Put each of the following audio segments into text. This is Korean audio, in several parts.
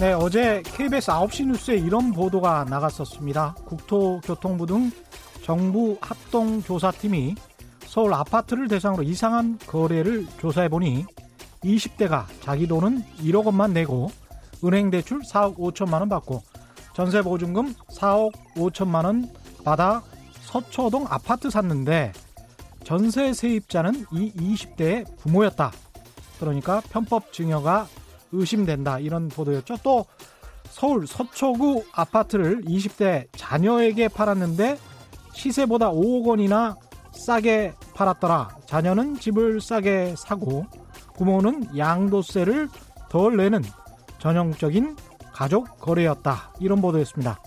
네, 어제 KBS 9시 뉴스에 이런 보도가 나갔었습니다. 국토교통부 등 정부 합동조사팀이 서울 아파트를 대상으로 이상한 거래를 조사해보니 20대가 자기 돈은 1억 원만 내고 은행 대출 4억 5천만 원 받고 전세 보증금 4억 5천만 원 받아 서초동 아파트 샀는데 전세 세입자는 이 20대의 부모였다. 그러니까 편법 증여가 의심된다. 이런 보도였죠. 또 서울 서초구 아파트를 20대 자녀에게 팔았는데 시세보다 5억 원이나 싸게 팔았더라. 자녀는 집을 싸게 사고 부모는 양도세를 덜 내는 전형적인 가족 거래였다. 이런 보도였습니다.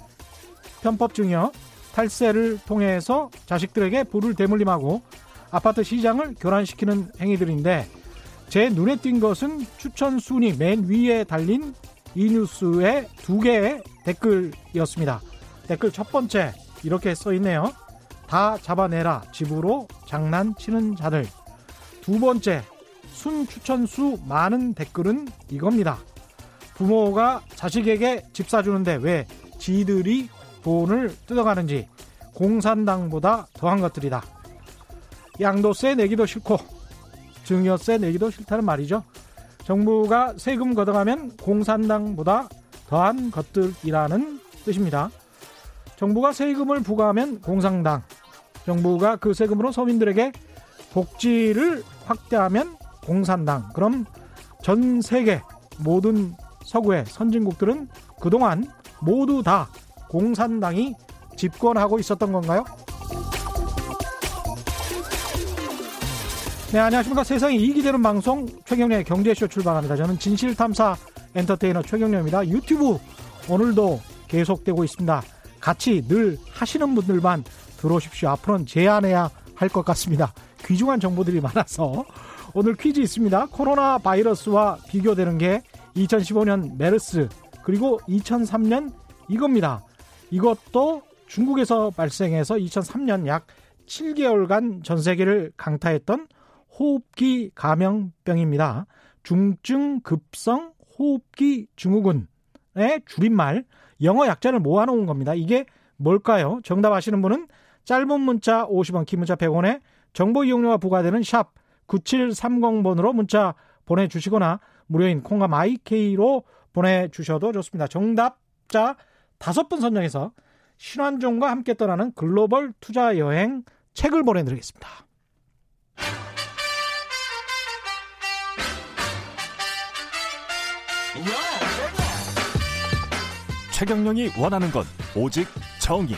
편법 증여, 탈세를 통해서 자식들에게 불을 대물림하고 아파트 시장을 교란시키는 행위들인데 제 눈에 띈 것은 추천 순위 맨 위에 달린 이 뉴스의 두 개의 댓글이었습니다. 댓글 첫 번째 이렇게 써 있네요. 다 잡아내라 집으로 장난치는 자들. 두 번째 순 추천 수 많은 댓글은 이겁니다. 부모가 자식에게 집 사주는데 왜 지들이 돈을 뜯어가는지 공산당보다 더한 것들이다. 양도세 내기도 싫고 증여세 내기도 싫다는 말이죠. 정부가 세금 걷어가면 공산당보다 더한 것들이라는 뜻입니다. 정부가 세금을 부과하면 공산당, 정부가 그 세금으로 서민들에게 복지를 확대하면 공산당. 그럼 전 세계 모든 서구의 선진국들은 그동안 모두 다 공산당이 집권하고 있었던 건가요? 네, 안녕하십니까. 세상이 이익이 되는 방송 최경련의 경제쇼 출발합니다. 저는 진실탐사 엔터테이너 최경련입니다. 유튜브 오늘도 계속되고 있습니다. 같이 늘 하시는 분들만 들어오십시오. 앞으로는 제안해야 할 것 같습니다. 귀중한 정보들이 많아서 오늘 퀴즈 있습니다. 코로나 바이러스와 비교되는 게 2015년 메르스 그리고 2003년 이겁니다. 이것도 중국에서 발생해서 2003년 약 7개월간 전 세계를 강타했던 호흡기 감염병입니다. 중증 급성 호흡기 증후군의 줄임말 영어 약자를 모아놓은 겁니다. 이게 뭘까요? 정답 아시는 분은 짧은 문자 50원, 긴 문자 100원에 정보 이용료가 부과되는 샵 9730번으로 문자 보내주시거나 무료인 콩과 마이케이로 보내주셔도 좋습니다. 정답자 다섯 분 선정해서 신환종과 함께 떠나는 글로벌 투자 여행 책을 보내드리겠습니다. 최경영이 원하는 건 오직 정의.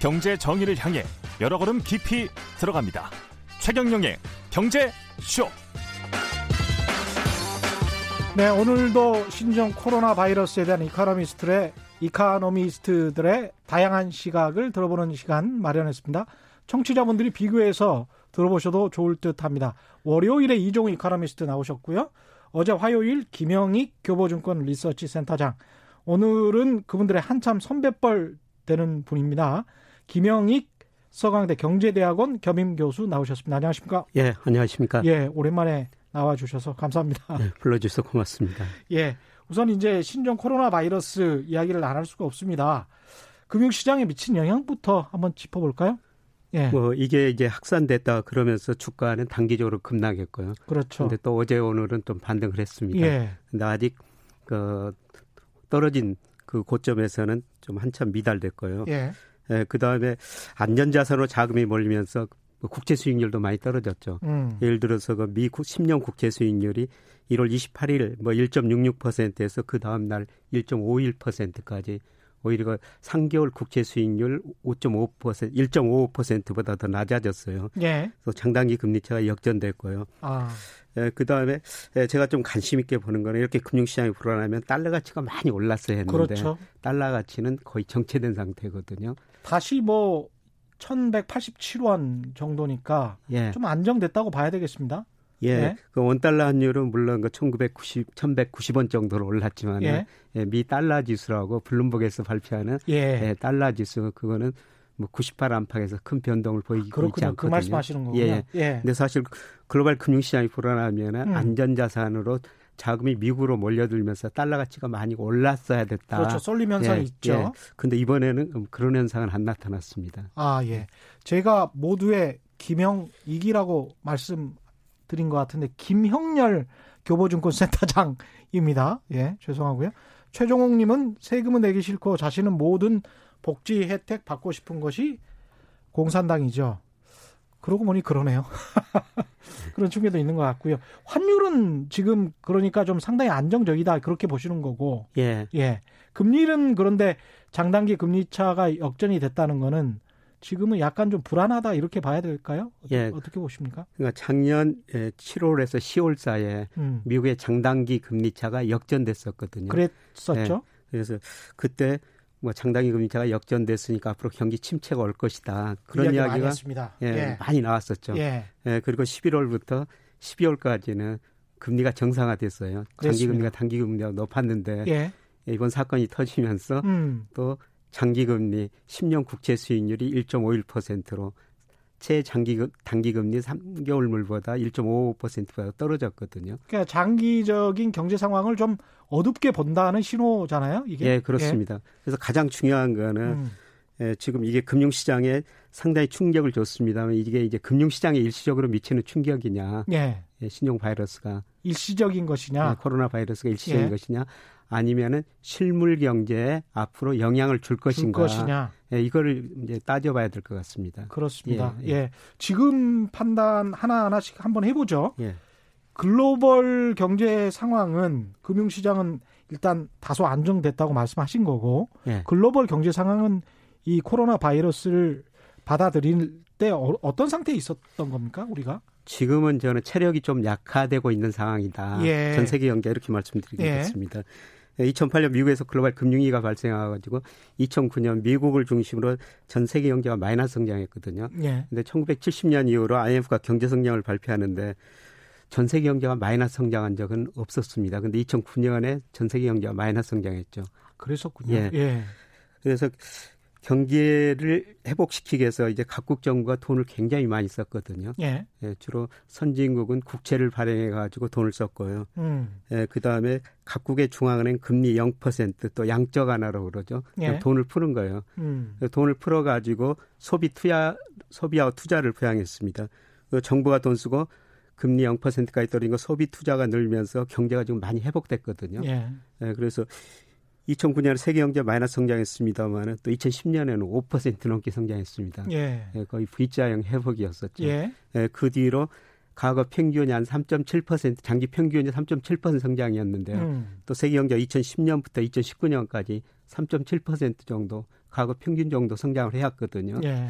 경제 정의를 향해 여러 걸음 깊이 들어갑니다. 최경영의 경제 쇼. 네, 오늘도 신종 코로나 바이러스에 대한 이카노미스트들의 이카노미스트들의 다양한 시각을 들어보는 시간 마련했습니다. 청취자분들이 비교해서 들어보셔도 좋을 듯합니다. 월요일에 이종우 이카노미스트 나오셨고요. 어제 화요일 김영익 교보증권 리서치 센터장. 오늘은 그분들의 한참 선배뻘 되는 분입니다. 김영익 서강대 경제대학원 겸임 교수 나오셨습니다. 안녕하십니까? 예, 안녕하십니까? 예, 오랜만에 나와 주셔서 감사합니다. 예, 불러 주셔서 고맙습니다. 예, 우선 이제 신종 코로나 바이러스 이야기를 안 할 수가 없습니다. 금융시장에 미친 영향부터 한번 짚어볼까요? 예. 뭐 이게 이제 확산됐다 그러면서 주가는 단기적으로 급락했고요. 그렇죠. 근데 또 어제 오늘은 좀 반등을 했습니다. 예. 근데 아직 그 떨어진 그 고점에서는 좀 한참 미달됐고요. 예. 예, 그 다음에 안전자산으로 자금이 몰리면서 뭐 국채 수익률도 많이 떨어졌죠. 음. 예를 들어서 그 미 10년 국채 수익률이 1월 28일 뭐 1.66%에서 그 다음 날 1.51%까지 오히려 그 3개월 국채 수익률 5.5% 1.55%보다 더 낮아졌어요. 예. 그래서 장단기 금리차가 역전됐고요. 아. 예, 그 다음에 예, 제가 좀 관심 있게 보는 거는 이렇게 금융시장이 불안하면 달러 가치가 많이 올랐어야 했는데 그렇죠. 달러 가치는 거의 정체된 상태거든요. 다시 뭐 1187원 정도니까 예. 좀 안정됐다고 봐야 되겠습니다. 예. 네. 그 원달러 환율은 물론 그 1990, 1190원 정도로 올랐지만 예. 예, 미 달러 지수라고 블룸버그에서 발표하는 예. 예, 달러 지수 그거는 뭐98 안팎에서 큰 변동을 그렇군요. 있지 않거든요. 그 말씀하시는 거군요. 예. 예. 근데 사실 글로벌 금융 시장이 불안하면 음. 안전 자산으로 자금이 미국으로 몰려들면서 달러 가치가 많이 올랐어야 됐다. 그렇죠. 쏠림 현상이 예, 있죠. 예. 근데 이번에는 그런 현상은 안 나타났습니다. 아, 예. 제가 모두의 김형익이라고 말씀 드린 것 같은데 김형렬 교보증권센터장입니다. 예, 죄송하고요. 최종옥님은 세금은 내기 싫고 자신은 모든 복지 혜택 받고 싶은 것이 공산당이죠. 그러고 보니 그러네요. 그런 충격도 있는 것 같고요. 환율은 지금 그러니까 좀 상당히 안정적이다 그렇게 보시는 거고. 예. 예. 금리는 그런데 장단기 금리 차가 역전이 됐다는 거는 지금은 약간 좀 불안하다 이렇게 봐야 될까요? 예. 어떻게 보십니까? 그러니까 작년 7월에서 10월 사이에 음. 미국의 장단기 금리 차가 역전됐었거든요. 그랬었죠. 예. 그래서 그때 뭐 장단기 금리 차가 역전됐으니까 앞으로 경기 침체가 올 것이다. 그런 이야기 많이 이야기가 했습니다. 예, 예. 많이 나왔었죠. 예. 예, 그리고 11월부터 12월까지는 금리가 정상화됐어요. 장기. 금리가 단기 금리가 높았는데 예. 이번 사건이 터지면서 음. 또 장기 금리 10년 국채 수익률이 1.51%로 최장기 금- 단기 금리 3개월물보다 1.55%보다 떨어졌거든요. 그러니까 장기적인 경제 상황을 좀 어둡게 본다는 신호잖아요. 이게. 예, 그렇습니다. 그래서 가장 중요한 거는 예. 음. 예, 지금 이게 금융시장에 상당히 충격을 줬습니다만 이게 이제 금융시장에 일시적으로 미치는 충격이냐, 예. 예, 신용 바이러스가 일시적인 것이냐. 예, 코로나 바이러스가 일시적인 예. 것이냐, 아니면은 실물 경제에 앞으로 영향을 줄줄 것인가, 것이냐. 예, 이거를 이제 따져봐야 될 것 같습니다. 그렇습니다. 예, 예, 예. 지금 판단 하나하나씩 한번 해보죠. 예, 글로벌 경제 상황은 금융시장은 일단 다소 안정됐다고 말씀하신 거고 예. 글로벌 경제 상황은 이 코로나 바이러스를 받아들일 때 어, 떤 상태에 있었던 겁니까 우리가? 지금은 저는 체력이 좀 약화되고 있는 상황이다. 예. 전 세계 경제 이렇게 말씀드리겠습니다. 2008년 미국에서 글로벌 금융위기가 발생해가지고 2009년 미국을 중심으로 전 세계 경제가 마이너스 성장했거든요. 예. 근데 1970년 이후로 IMF가 경제 성장을 발표하는데 전 세계 경제가 마이너스 성장한 적은 없었습니다. 근데 2009년에 전 세계 경제가 마이너스 성장했죠. 그랬었군요. 예. 예. 그래서 경기를 회복시키기 위해서 이제 각국 정부가 돈을 굉장히 많이 썼거든요. 예. 예, 주로 선진국은 국채를 발행해 가지고 돈을 썼고요. 음. 예, 그다음에 각국의 중앙은행 금리 0%또 양적 완화라고 그러죠. 예. 돈을 푸는 거예요. 음. 돈을 풀어 가지고 소비 투자 소비와 투자를 부양했습니다. 그 정부가 돈 쓰고 금리 0%까지 떨어진 거 소비 투자가 늘면서 경제가 지금 많이 회복됐거든요. 예. 예, 그래서 2009년에 세계 경제 마이너스 성장했습니다만은 또 2010년에는 5% 넘게 성장했습니다. 예. 예, 거의 V자형 회복이었었죠. 예. 예, 그 뒤로 과거 평균이 한 3.7% 장기 평균이 3.7% 성장이었는데요. 음. 또 세계 경제가 2010년부터 2019년까지 3.7% 정도 과거 평균 정도 성장을 해왔거든요. 예.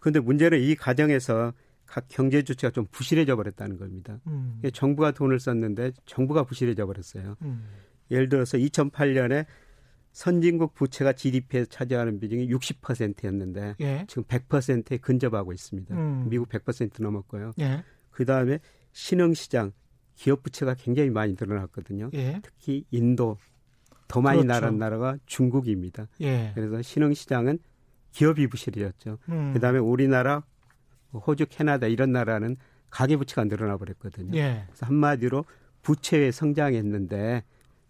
그런데 문제는 이 과정에서 각 경제 주체가 좀 부실해져 버렸다는 겁니다. 음. 이게 정부가 돈을 썼는데 정부가 부실해져 버렸어요. 음. 예를 들어서 2008년에 선진국 부채가 GDP에서 차지하는 비중이 60%였는데 예. 지금 100%에 근접하고 있습니다. 음. 미국 100% 넘었고요. 예. 그 다음에 신흥 시장 기업 부채가 굉장히 많이 늘어났거든요. 예. 특히 인도 더 많이 그렇죠. 나란 나라가 중국입니다. 예. 그래서 신흥 시장은 기업이 부실해졌죠. 음. 그 다음에 우리나라, 호주, 캐나다 이런 나라는 가계 부채가 늘어나 버렸거든요. 예. 그래서 한마디로 부채에 성장했는데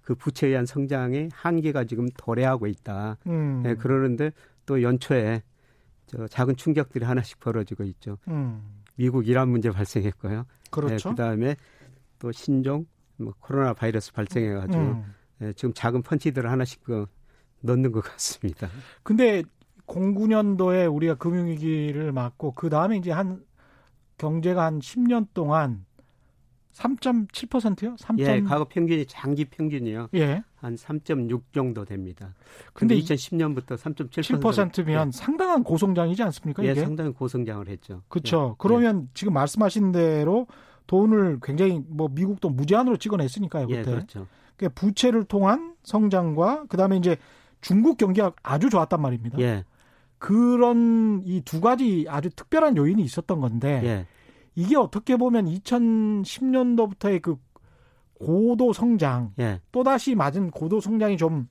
그 부채에 의한 성장의 한계가 지금 도래하고 있다. 음. 예, 그러는데 또 연초에 저 작은 충격들이 하나씩 벌어지고 있죠. 음. 미국 이란 문제 발생했고요. 그렇죠. 그 다음에 또 신종 뭐 코로나 바이러스 발생해 가지고 음. 예, 지금 작은 펀치들을 하나씩 그 넣는 것 같습니다. 근데 09년도에 우리가 금융위기를 맞고 그 다음에 이제 한 경제가 한 10년 동안 3.7%요? 3. 예, 과거 평균이 장기 평균이요 예. 한 3.6 정도 됩니다. 근데 근데 2010년부터 3.7% 7%면 상당한 고성장이지 않습니까? 예, 이게? 상당히 고성장을 했죠. 그렇죠. 예, 그러면 지금 말씀하신 대로 돈을 굉장히 뭐 미국도 무제한으로 찍어냈으니까요. 예, 그때. 그렇죠. 그러니까 부채를 통한 성장과 그다음에 이제 중국 경기가 아주 좋았단 말입니다. 예, 그런 이 두 가지 아주 특별한 요인이 있었던 건데 예, 이게 어떻게 보면 2010년도부터의 그 고도 성장 예, 또다시 맞은 고도 성장이 좀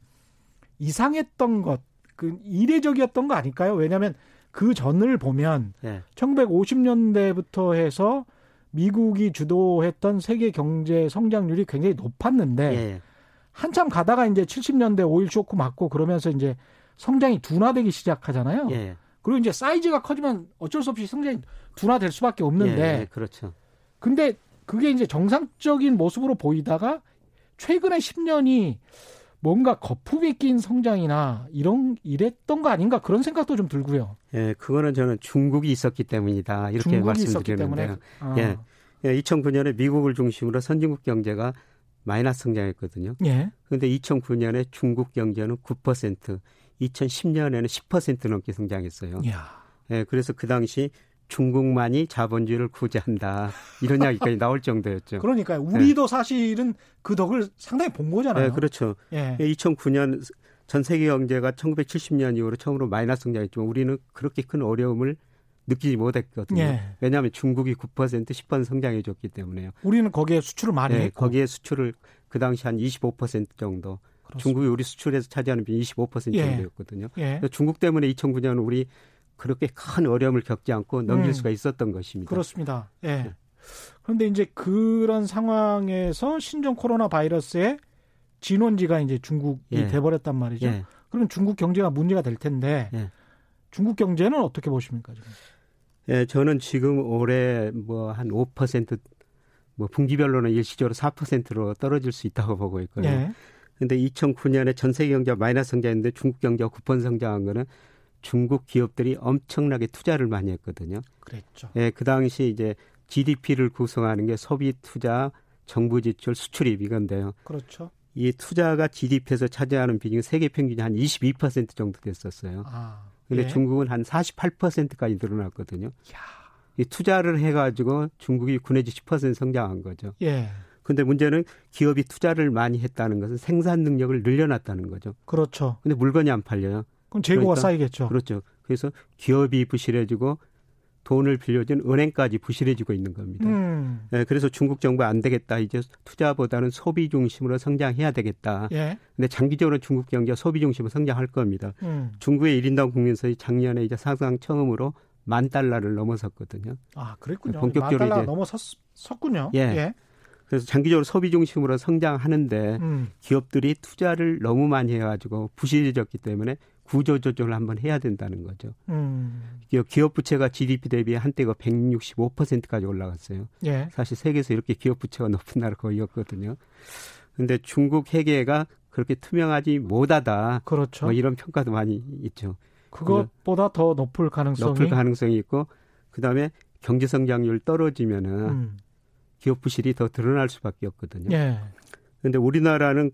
이상했던 것, 그 이례적이었던 거 아닐까요? 왜냐하면 그 전을 보면 예, 1950년대부터 해서 미국이 주도했던 세계 경제 성장률이 굉장히 높았는데 예. 한참 가다가 이제 70년대 오일 쇼크 맞고 그러면서 이제 성장이 둔화되기 시작하잖아요. 예. 그리고 이제 사이즈가 커지면 어쩔 수 없이 성장이 둔화될 수밖에 없는데. 예, 그렇죠. 근데 그게 이제 정상적인 모습으로 보이다가 최근에 10년이 뭔가 거품이 낀 성장이나 이런 이랬던 거 아닌가 그런 생각도 좀 들고요. 예, 그거는 저는 중국이 있었기 때문이다 이렇게 말씀드리는데요. 아. 예, 예, 2009년에 미국을 중심으로 선진국 경제가 마이너스 성장했거든요. 예. 그런데 2009년에 중국 경제는 9%, 2010년에는 10% 넘게 성장했어요. 야. 예, 그래서 그 당시 중국만이 자본주의를 구제한다 이런 이야기까지 나올 정도였죠. 그러니까 우리도 네. 사실은 그 덕을 상당히 본 거잖아요. 네, 그렇죠. 예. 2009년 전 세계 경제가 1970년 이후로 처음으로 마이너스 성장했지만 우리는 그렇게 큰 어려움을 느끼지 못했거든요. 예. 왜냐하면 중국이 9% 10% 성장해 줬기 때문에요. 우리는 거기에 수출을 많이 네, 했고. 거기에 수출을 그 당시 한 25% 정도. 그렇습니다. 중국이 우리 수출에서 차지하는 비율이 25% 예. 정도였거든요. 예. 중국 때문에 2009년 우리 그렇게 큰 어려움을 겪지 않고 넘길 음. 수가 있었던 것입니다. 그렇습니다. 예. 네. 그런데 이제 그런 상황에서 신종 코로나 바이러스의 진원지가 이제 중국이 예. 돼버렸단 말이죠. 예. 그러면 중국 경제가 문제가 될 텐데 예. 중국 경제는 어떻게 보십니까 지금? 예, 저는 지금 올해 뭐 한 5%뭐 분기별로는 일시적으로 4%로 떨어질 수 있다고 보고 있거든요. 예. 근데 2009년에 전 세계 경제가 마이너스 성장했는데 중국 경제가 9% 성장한 거는 중국 기업들이 엄청나게 투자를 많이 했거든요. 그랬죠. 예, 그 당시 이제 GDP를 구성하는 게 소비, 투자, 정부 지출, 수출입 이건데요. 그렇죠. 이 투자가 GDP에서 차지하는 비중이 세계 평균이 한 22% 정도 됐었어요. 아, 근데 예. 중국은 한 48%까지 늘어났거든요. 야. 이 투자를 해가지고 중국이 9 내지 10% 성장한 거죠. 예. 근데 문제는 기업이 투자를 많이 했다는 것은 생산 능력을 늘려놨다는 거죠. 그렇죠. 근데 물건이 안 팔려요. 그럼 재고가 그러니까, 쌓이겠죠. 그렇죠. 그래서 기업이 부실해지고 돈을 빌려준 은행까지 부실해지고 있는 겁니다. 음. 네, 그래서 중국 정부가 안 되겠다. 이제 투자보다는 소비 중심으로 성장해야 되겠다. 예. 근데 장기적으로 중국 경제가 소비 중심으로 성장할 겁니다. 음. 중국의 1인당 국민소득이 작년에 이제 사상 처음으로 만 달러를 넘어섰거든요. 아, 그랬군요. 본격적으로 이제 넘어섰군요. 예. 예. 그래서 장기적으로 소비 중심으로 성장하는데 음. 기업들이 투자를 너무 많이 해가지고 부실해졌기 때문에 구조 조정을 한번 해야 된다는 거죠. 음. 기업 부채가 GDP 대비 한때가 165%까지 올라갔어요. 예. 사실 세계에서 이렇게 기업 부채가 높은 나라 거의 없거든요. 근데 중국 회계가 그렇게 투명하지 못하다. 그렇죠. 뭐 이런 평가도 많이 있죠. 그것보다 더 높을 가능성이 높을 가능성이 있고 그다음에 경제 성장률 떨어지면은 음. 기업 부실이 더 드러날 수밖에 없거든요. 예. 근데 우리나라는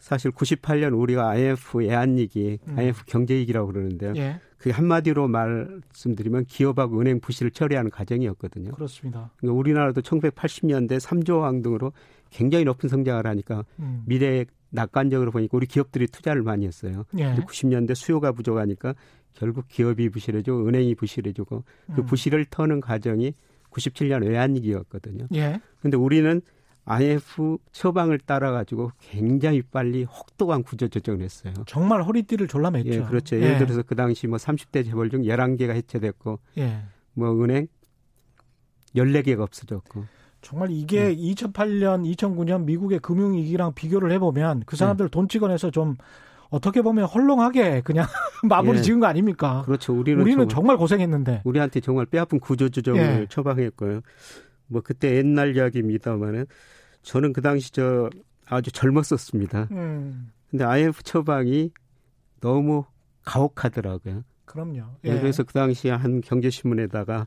사실 98년 우리가 IMF 애한위기, 음. IMF 경제위기라고 그러는데요. 예. 그게 한마디로 말씀드리면 기업하고 은행 부실을 처리하는 과정이었거든요. 그렇습니다. 그러니까 우리나라도 1980년대 3조 원 등으로 굉장히 높은 성장을 하니까 음. 미래 낙관적으로 보니까 우리 기업들이 투자를 많이 했어요. 예. 90년대 수요가 부족하니까 결국 기업이 부실해지고 은행이 부실해지고 그 음. 부실을 터는 과정이 97년 외환위기였거든요. 예. 근데 우리는 IF 처방을 따라 가지고 굉장히 빨리 혹독한 구조 조정을 했어요. 정말 허리띠를 졸라맸죠. 예, 그렇죠. 예를 예. 들어서 그 당시 뭐 30대 재벌 중 11개가 해체됐고, 예. 뭐 은행 14개가 없어졌고. 정말 이게 음. 2008년, 2009년 미국의 금융위기랑 비교를 해보면 그 사람들 네. 돈 찍어내서 좀 어떻게 보면 헐렁하게 그냥 마무리 예. 지은 거 아닙니까? 그렇죠. 우리는, 우리는 정말, 정말 고생했는데. 우리한테 정말 뼈아픈 구조조정을 예. 처방했고요. 뭐 그때 옛날 이야기입니다만은 저는 그 당시 저 아주 젊었었습니다. 음. 근데 IMF 처방이 너무 가혹하더라고요. 그럼요. 예. 그래서 그 당시에 한 경제신문에다가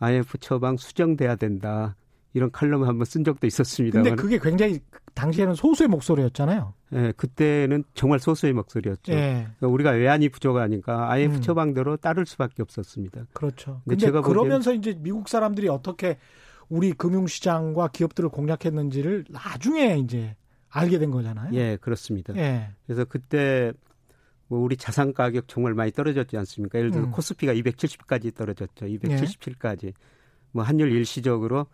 IMF 처방 수정돼야 된다. 이런 칼럼을 한번 쓴 적도 있었습니다. 근데 그게 굉장히 당시에는 소수의 목소리였잖아요. 예, 그때는 정말 소수의 목소리였죠. 예. 그러니까 우리가 외환이 부족하니까 IMF 음. 처방대로 따를 수밖에 없었습니다. 그렇죠. 근데, 근데 그러면서 이제 미국 사람들이 어떻게 우리 금융시장과 기업들을 공략했는지를 나중에 이제 알게 된 거잖아요. 예, 그렇습니다. 예. 그래서 그때 뭐 우리 자산 가격 정말 많이 떨어졌지 않습니까? 예를 들어 음. 코스피가 270까지 떨어졌죠. 277까지. 예. 뭐 환율 일시적으로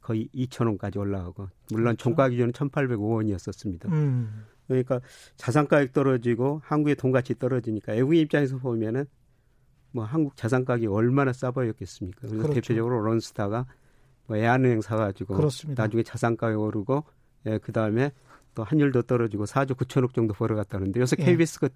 거의 2,000원까지 올라가고 물론 그렇죠. 종가 기준은 1,805원이었었습니다. 음. 그러니까 자산 가격 떨어지고 한국의 돈 가치 떨어지니까 외국인 입장에서 보면은 뭐 한국 자산 가격이 얼마나 싸 보였겠습니까? 그래서 그렇죠. 대표적으로 론스타가 뭐 애한은행 사가지고 그렇습니다. 나중에 자산가가 오르고 예, 그 다음에 또 환율도 떨어지고 4조 9천억 정도 벌어갔다는데 요새 예. KBS가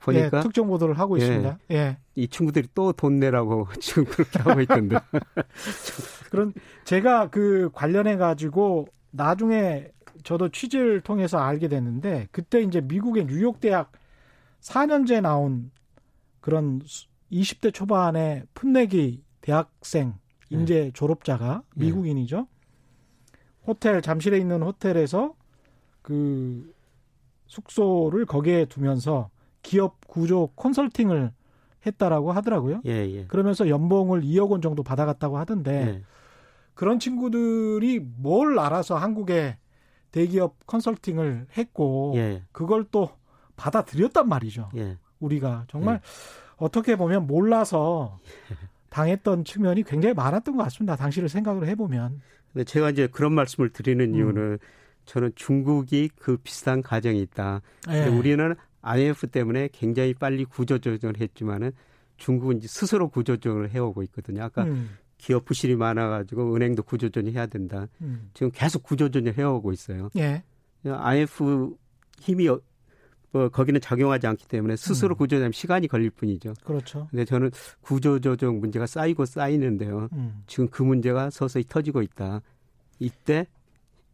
보니까 예, 특정 보도를 하고 예. 있습니다. 예. 이 친구들이 또 돈 내라고 지금 그렇게 하고 있던데. 그런 제가 그 관련해 가지고 나중에 저도 취재를 통해서 알게 됐는데 그때 이제 미국의 뉴욕 대학 4년제 나온 그런 20대 초반의 풋내기 대학생 인재 졸업자가 네. 미국인이죠. 호텔 잠실에 있는 호텔에서 그 숙소를 거기에 두면서 기업 구조 컨설팅을 했다라고 하더라고요. 예, 예. 그러면서 연봉을 2억 원 정도 받아갔다고 하던데 예. 그런 친구들이 뭘 알아서 한국에 대기업 컨설팅을 했고 예. 그걸 또 받아들였단 말이죠. 예. 우리가 정말 어떻게 보면 몰라서 당했던 측면이 굉장히 많았던 것 같습니다. 당시를 생각을 해보면. 근데 제가 이제 그런 말씀을 드리는 음. 이유는 저는 중국이 그 비슷한 가정이 있다. 예. 근데 우리는 IMF 때문에 굉장히 빨리 구조조정을 했지만은 중국은 이제 스스로 구조조정을 해오고 있거든요. 아까 음, 기업 부실이 많아가지고 은행도 구조조정 해야 된다. 음. 지금 계속 구조조정 해오고 있어요. 예. IMF 힘이 어- 뭐 거기는 작용하지 않기 때문에 스스로 음. 구조조정 시간이 걸릴 뿐이죠. 그렇죠. 근데 저는 구조조정 문제가 쌓이고 쌓이는데요. 음. 지금 그 문제가 서서히 터지고 있다. 이때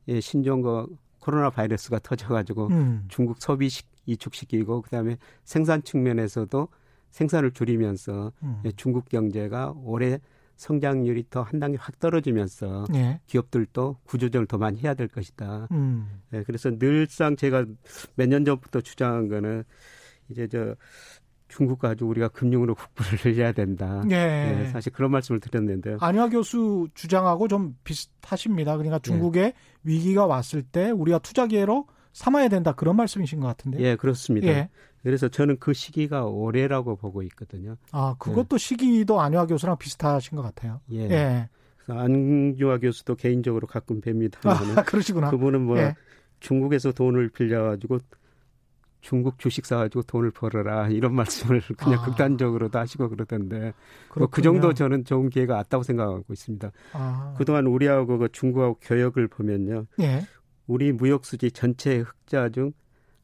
예, 신종거 코로나 바이러스가 터져가지고 음. 중국 소비 시- 이축시키고 그다음에 생산 측면에서도 생산을 줄이면서 음. 예, 중국 경제가 올해 성장률이 더 한 단계 확 떨어지면서 예. 기업들도 구조조정을 더 많이 해야 될 것이다. 음. 예, 그래서 늘상 제가 몇 년 전부터 주장한 거는 이제 저 중국 가지고 우리가 금융으로 국부를 해야 된다. 예. 예, 사실 그런 말씀을 드렸는데요. 안화 교수 주장하고 좀 비슷하십니다. 그러니까 중국에 위기가 왔을 때 우리가 투자 기회로 삼아야 된다 그런 말씀이신 것 같은데. 예, 그렇습니다. 예. 그래서 저는 그 시기가 올해라고 보고 있거든요. 아 그것도 시기도 안화 교수랑 비슷하신 것 같아요. 예. 예. 그래서 안규화 교수도 개인적으로 가끔 뵙니다. 아, 그러시구나. 그분은 뭐 예. 중국에서 돈을 빌려가지고 중국 주식 사가지고 돈을 벌어라 이런 말씀을 그냥 아. 극단적으로도 하시고 그러던데 뭐 그. 정도 저는 좋은 기회가 왔다고 생각하고 있습니다. 아. 그동안 우리하고 그 중국하고 교역을 보면요. 예. 우리 무역 수지 전체 흑자 중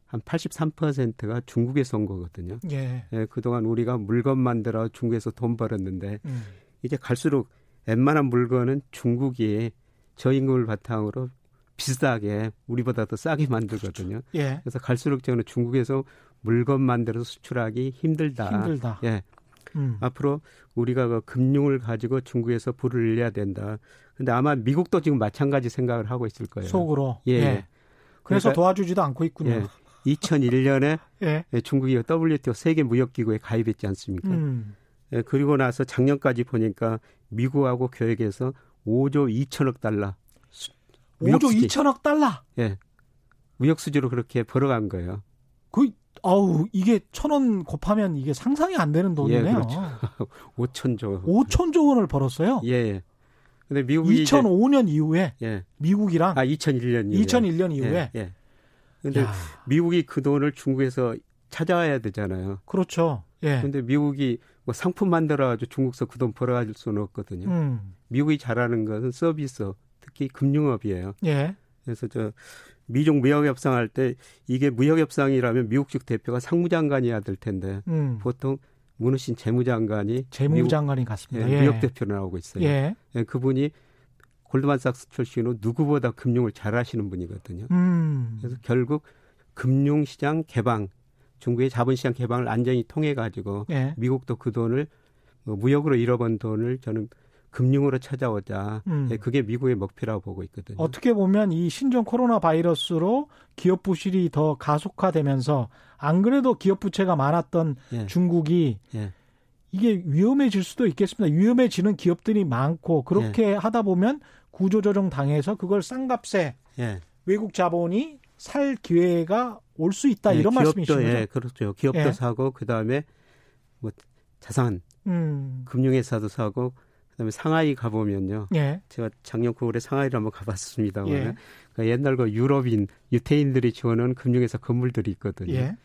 한 83%가 중국에서 온 거거든요. 예. 예, 그동안 우리가 물건 만들어 중국에서 돈 벌었는데 음. 이제 갈수록 웬만한 물건은 중국이 저임금을 바탕으로 비싸게 우리보다 더 싸게 만들거든요. 예. 그래서 갈수록 저는 중국에서 물건 만들어서 수출하기 힘들다. 힘들다. 예. 음. 앞으로 우리가 그 금융을 가지고 중국에서 불을 내야 된다. 근데 아마 미국도 지금 마찬가지 생각을 하고 있을 거예요. 속으로. 예. 예. 그래서 그러니까- 도와주지도 않고 있군요. 예. 2001년에 예. 중국이 WTO 세계 무역기구에 가입했지 않습니까? 음. 예, 그리고 나서 작년까지 보니까 미국하고 교역에서 5조 2천억 달러 5조 수지. 2천억 달러. 예. 무역 수지로 그렇게 벌어간 거예요. 그 아우 이게 천 원 곱하면 이게 상상이 안 되는 돈이네요. 예, 그렇죠. 5천조. 5천조 원을 벌었어요. 예, 예. 근데 미국이 이제- 2005년 이후에 예. 미국이랑 아, 2001년 이후에. 2001년 이후에 예. 예. 근데 야, 미국이 그 돈을 중국에서 찾아와야 되잖아요. 그렇죠. 예. 근데 미국이 뭐 상품 만들어 가지고 중국에서 그 돈 벌어 가질 수는 없거든요. 음. 미국이 잘하는 것은 서비스, 특히 금융업이에요. 예. 그래서 저 미중 무역 협상할 때 이게 무역 협상이라면 미국 측 대표가 상무장관이어야 될 텐데 음. 보통 문우신 재무장관이 재무장관이 미국, 같습니다. 예, 예. 무역 대표로 나오고 있어요. 예. 예, 그분이 골드만삭스 출신으로 누구보다 금융을 잘하시는 분이거든요. 음. 그래서 결국 금융시장 개방, 중국의 자본시장 개방을 안전히 통해 가지고 예. 미국도 그 돈을 뭐 무역으로 잃어본 돈을 저는 금융으로 찾아오자. 음. 예, 그게 미국의 목표라고 보고 있거든요. 어떻게 보면 이 신종 코로나 바이러스로 기업 부실이 더 가속화되면서 안 그래도 기업 부채가 많았던 예, 중국이 예, 이게 위험해질 수도 있겠습니다. 위험해지는 기업들이 많고 그렇게 하다 보면 구조조정 당해서 그걸 싼값에 예. 외국 자본이 살 기회가 올 수 있다 예, 이런 기업도, 말씀이신 거죠. 예, 그렇죠. 기업도 예. 사고 그다음에 뭐 자산, 음. 금융회사도 사고 그다음에 상하이 가보면요. 예. 제가 작년 9월에 상하이를 한번 가봤습니다만 예. 그 옛날 그 유럽인 유태인들이 지어놓은 금융회사 건물들이 있거든요. 예.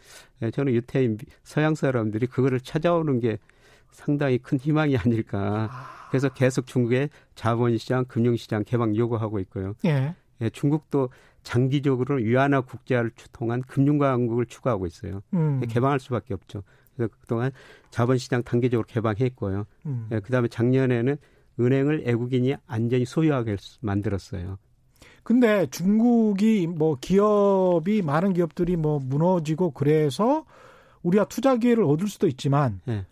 예, 저는 유태인 서양 사람들이 그거를 찾아오는 게 상당히 큰 희망이 아닐까. 아. 그래서 계속 중국의 자본시장, 금융시장 개방 요구하고 있고요. 예. 예, 중국도 장기적으로 위안화 국제화를 통한 금융강국을 추구하고 있어요. 음. 개방할 수밖에 없죠. 그래서 그동안 자본시장 단계적으로 개방했고요. 음. 예, 그다음에 작년에는 은행을 애국인이 안전히 소유하게 만들었어요. 근데 중국이 뭐 기업이 많은 기업들이 뭐 무너지고 그래서 우리가 투자 기회를 얻을 수도 있지만 네.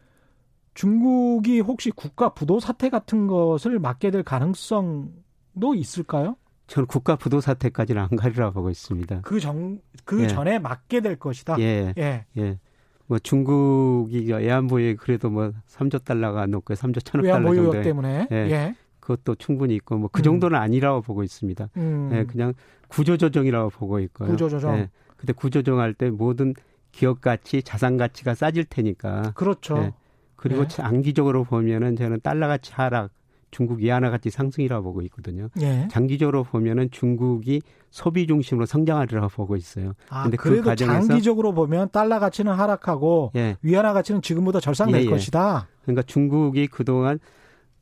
중국이 혹시 국가 부도 사태 같은 것을 맞게 될 가능성도 있을까요? 저는 국가 부도 사태까지는 안 가리라 보고 있습니다. 그 전, 그 예. 전에 맞게 될 것이다. 예. 예. 예. 뭐 중국이 외환보유에 그래도 뭐 3조 달러가 넘고 3조 천억 달러 정도 때문에 예. 예. 그것도 충분히 있고 뭐그 음. 정도는 음. 아니라고 보고 있습니다. 음. 예, 그냥 구조조정이라고 보고 있고요. 구조조정. 예. 근데 구조조정할 때 모든 기업 가치, 자산 가치가 싸질 테니까. 그렇죠. 예. 그리고 예. 장기적으로 보면은 저는 달러 가치 하락, 중국 이하나 가치 상승이라고 보고 있거든요. 예. 장기적으로 보면은 중국이 소비 중심으로 성장하리라고 보고 있어요. 아, 근데 그 그래도 그 과정에서 장기적으로 보면 달러 가치는 하락하고 예. 위안화 가치는 지금보다 절상될 예, 예. 것이다. 그러니까 중국이 그동안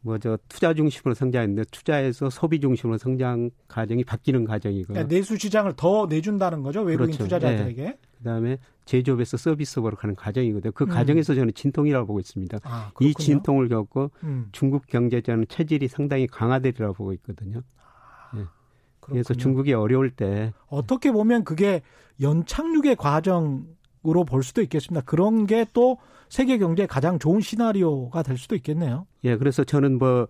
뭐 저 투자 중심으로 성장했는데 투자에서 소비 중심으로 성장 과정이 바뀌는 과정이고 그러니까 내수 시장을 더 내준다는 거죠 외국인 그렇죠. 투자자들에게. 네. 그다음에 제조업에서 서비스업으로 가는 과정이거든요. 그 음. 과정에서 저는 진통이라고 보고 있습니다. 아, 이 진통을 겪고 음. 중국 경제자는 체질이 상당히 강화되리라고 보고 있거든요. 네. 그래서 중국이 어려울 때 어떻게 보면 그게 연착륙의 과정으로 볼 수도 있겠습니다. 그런 게 또 세계 경제에 가장 좋은 시나리오가 될 수도 있겠네요. 예, 그래서 저는 뭐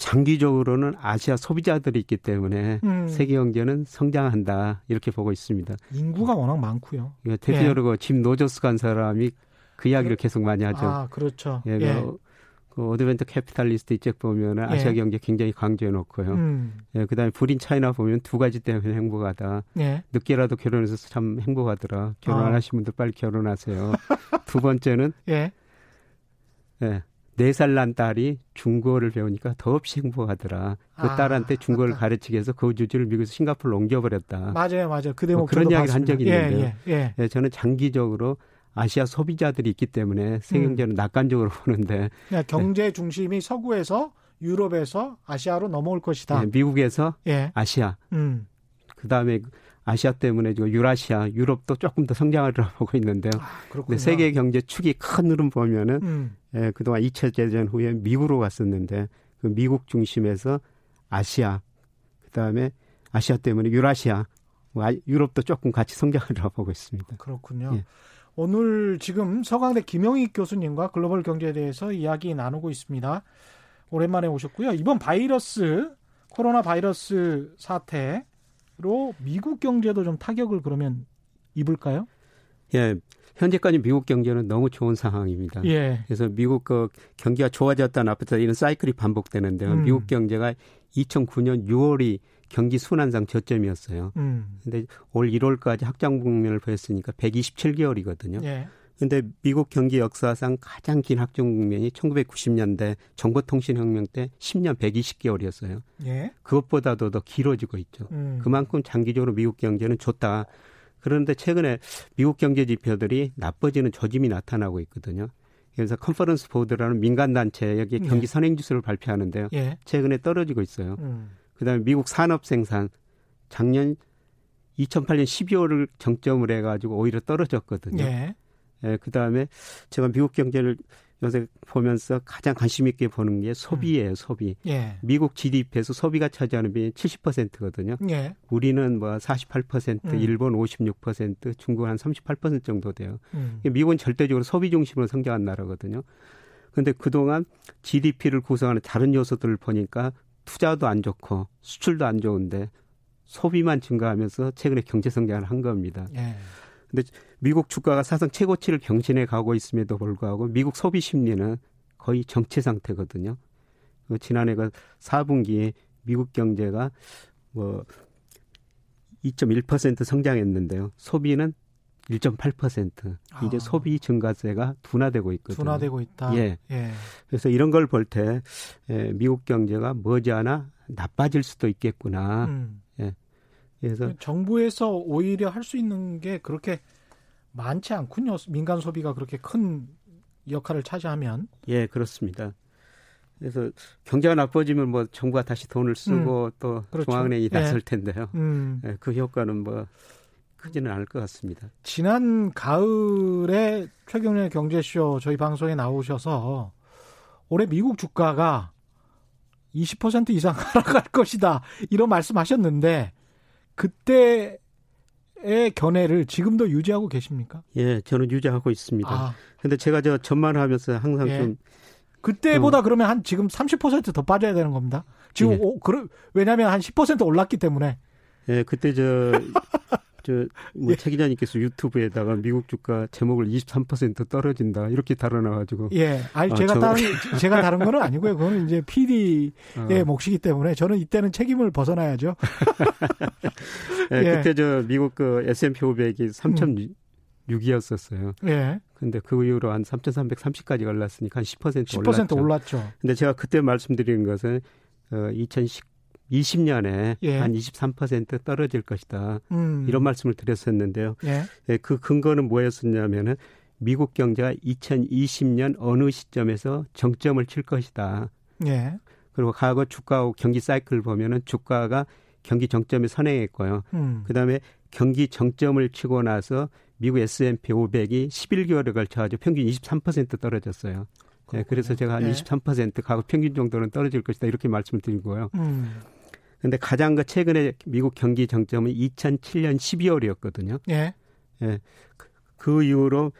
장기적으로는 아시아 소비자들이 있기 때문에 음. 세계 경제는 성장한다 이렇게 보고 있습니다. 인구가 워낙 많고요. 예, 대표적으로 예. 짐 로저스 같은 사람이 그 이야기를 계속 많이 하죠. 아, 그렇죠. 예, 예. 그, 그 Adventure Capitalist 이책 보면은 예. 아시아 경제 굉장히 강조해 놓고요. 음. 예, 그다음에 Bull in China 보면 두 가지 때문에 행복하다. 예. 늦게라도 결혼해서 참 행복하더라. 결혼 안 아. 하신 분들 빨리 결혼하세요. 두 번째는 예. 예. 네 살 난 딸이 중국어를 배우니까 더없이 행복하더라. 그 아, 딸한테 중국어를 맞다. 가르치기 위해서 그 주제를 미국에서 싱가포르로 옮겨버렸다. 맞아요, 맞아요. 그 대목 뭐 그런 이야기를 한 적이 있는데요. 예, 예, 예. 예, 저는 장기적으로 아시아 소비자들이 있기 때문에 세계 경제는 음. 낙관적으로 보는데 네, 경제 중심이 서구에서 유럽에서 아시아로 넘어올 것이다. 네, 미국에서 예. 아시아. 음. 그다음에 아시아 때문에 지금 유라시아, 유럽도 조금 더 성장하리라고 보고 있는데요. 아, 세계 경제 축이 큰 흐름 보면은 음. 예, 그동안 2차 대전 후에 미국으로 갔었는데 그 미국 중심에서 아시아, 그다음에 아시아 때문에 유라시아, 뭐 아, 유럽도 조금 같이 성장하리라고 보고 있습니다. 그렇군요. 예. 오늘 지금 서강대 김영익 교수님과 글로벌 경제에 대해서 이야기 나누고 있습니다. 오랜만에 오셨고요. 이번 바이러스 코로나 바이러스 사태 로 미국 경제도 좀 타격을 그러면 입을까요? 예. 현재까지 미국 경제는 너무 좋은 상황입니다. 예. 그래서 미국 그 경기가 좋아졌다 나쁘다 이런 사이클이 반복되는데요. 음. 미국 경제가 2009년 6월이 경기 순환상 저점이었어요. 음. 근데 올 1월까지 확장 국면을 보였으니까 127개월이거든요. 예. 근데 미국 경기 역사상 가장 긴 확정 국면이 1990년대 정보통신혁명 때 10년 120개월이었어요. 예. 그것보다도 더 길어지고 있죠. 음. 그만큼 장기적으로 미국 경제는 좋다. 그런데 최근에 미국 경제 지표들이 나빠지는 조짐이 나타나고 있거든요. 그래서 컨퍼런스 보드라는 민간 단체 여기 경기 예. 선행 지수를 발표하는데요. 예. 최근에 떨어지고 있어요. 음. 그다음에 미국 산업 생산 작년 2008년 12월을 정점을 해가지고 오히려 떨어졌거든요. 예. 예, 그 다음에 제가 미국 경제를 요새 보면서 가장 관심 있게 보는 게 소비예요, 소비. 예. 미국 GDP에서 소비가 차지하는 비율이 70%거든요. 예. 우리는 뭐 48%, 음. 일본 56%, 중국은 한38% 정도 돼요. 음. 미국은 절대적으로 소비 중심으로 성장한 나라거든요. 근데 그동안 GDP를 구성하는 다른 요소들을 보니까 투자도 안 좋고 수출도 안 좋은데 소비만 증가하면서 최근에 경제 성장을 한 겁니다. 예. 근데 미국 주가가 사상 최고치를 경신해 가고 있음에도 불구하고 미국 소비 심리는 거의 정체 상태거든요. 그 지난해 그 4분기에 미국 경제가 뭐 2.1% 성장했는데요. 소비는 1.8% 이제 아. 소비 증가세가 둔화되고 있거든요. 둔화되고 있다. 예. 예. 그래서 이런 걸 볼때 예, 미국 경제가 머지않아 나빠질 수도 있겠구나. 음. 예. 그래서 정부에서 오히려 할 수 있는 게 그렇게 많지 않군요. 민간 소비가 그렇게 큰 역할을 차지하면 예 그렇습니다. 그래서 경제가 나빠지면 뭐 정부가 다시 돈을 쓰고 음, 또 그렇죠. 중앙은행이 예. 나설 텐데요. 음. 예, 그 효과는 뭐 크지는 않을 것 같습니다. 지난 가을에 최경련의 경제쇼 저희 방송에 나오셔서 올해 미국 주가가 20% 이상 하락할 것이다 이런 말씀하셨는데 그때의 견해를 지금도 유지하고 계십니까? 예, 저는 유지하고 있습니다. 아. 근데 제가 저 전만하면서 항상 예. 좀 그때보다 어. 그러면 한 지금 30%더 빠져야 되는 겁니다. 지금 예. 오, 그러, 왜냐하면 한 10% 올랐기 때문에. 예, 그때 저 저뭐 예. 최 기자님께서 유튜브에다가 미국 주가 제목을 23% 떨어진다 이렇게 달아놔가지고 예, 아니 아, 제가 저... 다른 제가 다른 거는 아니고요. 그거는 이제 PD의 어. 몫이기 때문에 저는 이때는 책임을 벗어나야죠. 예, 예, 그때 저 미국 그 S&P 500이 3,006이었었어요. 예. 근데 그 이후로 한 3,330까지 올랐으니까 한 10% 10% 올랐죠. 올랐죠. 근데 제가 그때 말씀드리는 것은 어 2019 20년에 예. 한23% 떨어질 것이다. 음. 이런 말씀을 드렸었는데요. 예. 예, 그 근거는 뭐였었냐면은 미국 경제가 2020년 어느 시점에서 정점을 칠 것이다. 예. 그리고 과거 주가 경기 사이클 보면은 주가가 경기 정점에 선행했고요. 음. 그다음에 경기 정점을 치고 나서 미국 S&P 500이 11개월에 걸쳐 가지고 평균 23% 떨어졌어요. 네, 그래서 제가 한 23% 가구 평균 정도는 떨어질 것이다 이렇게 말씀을 드리고요. 음. 근데 가장 그 최근에 미국 경기 정점은 2007년 12월이었거든요. 예. 예. 그, 그 이후로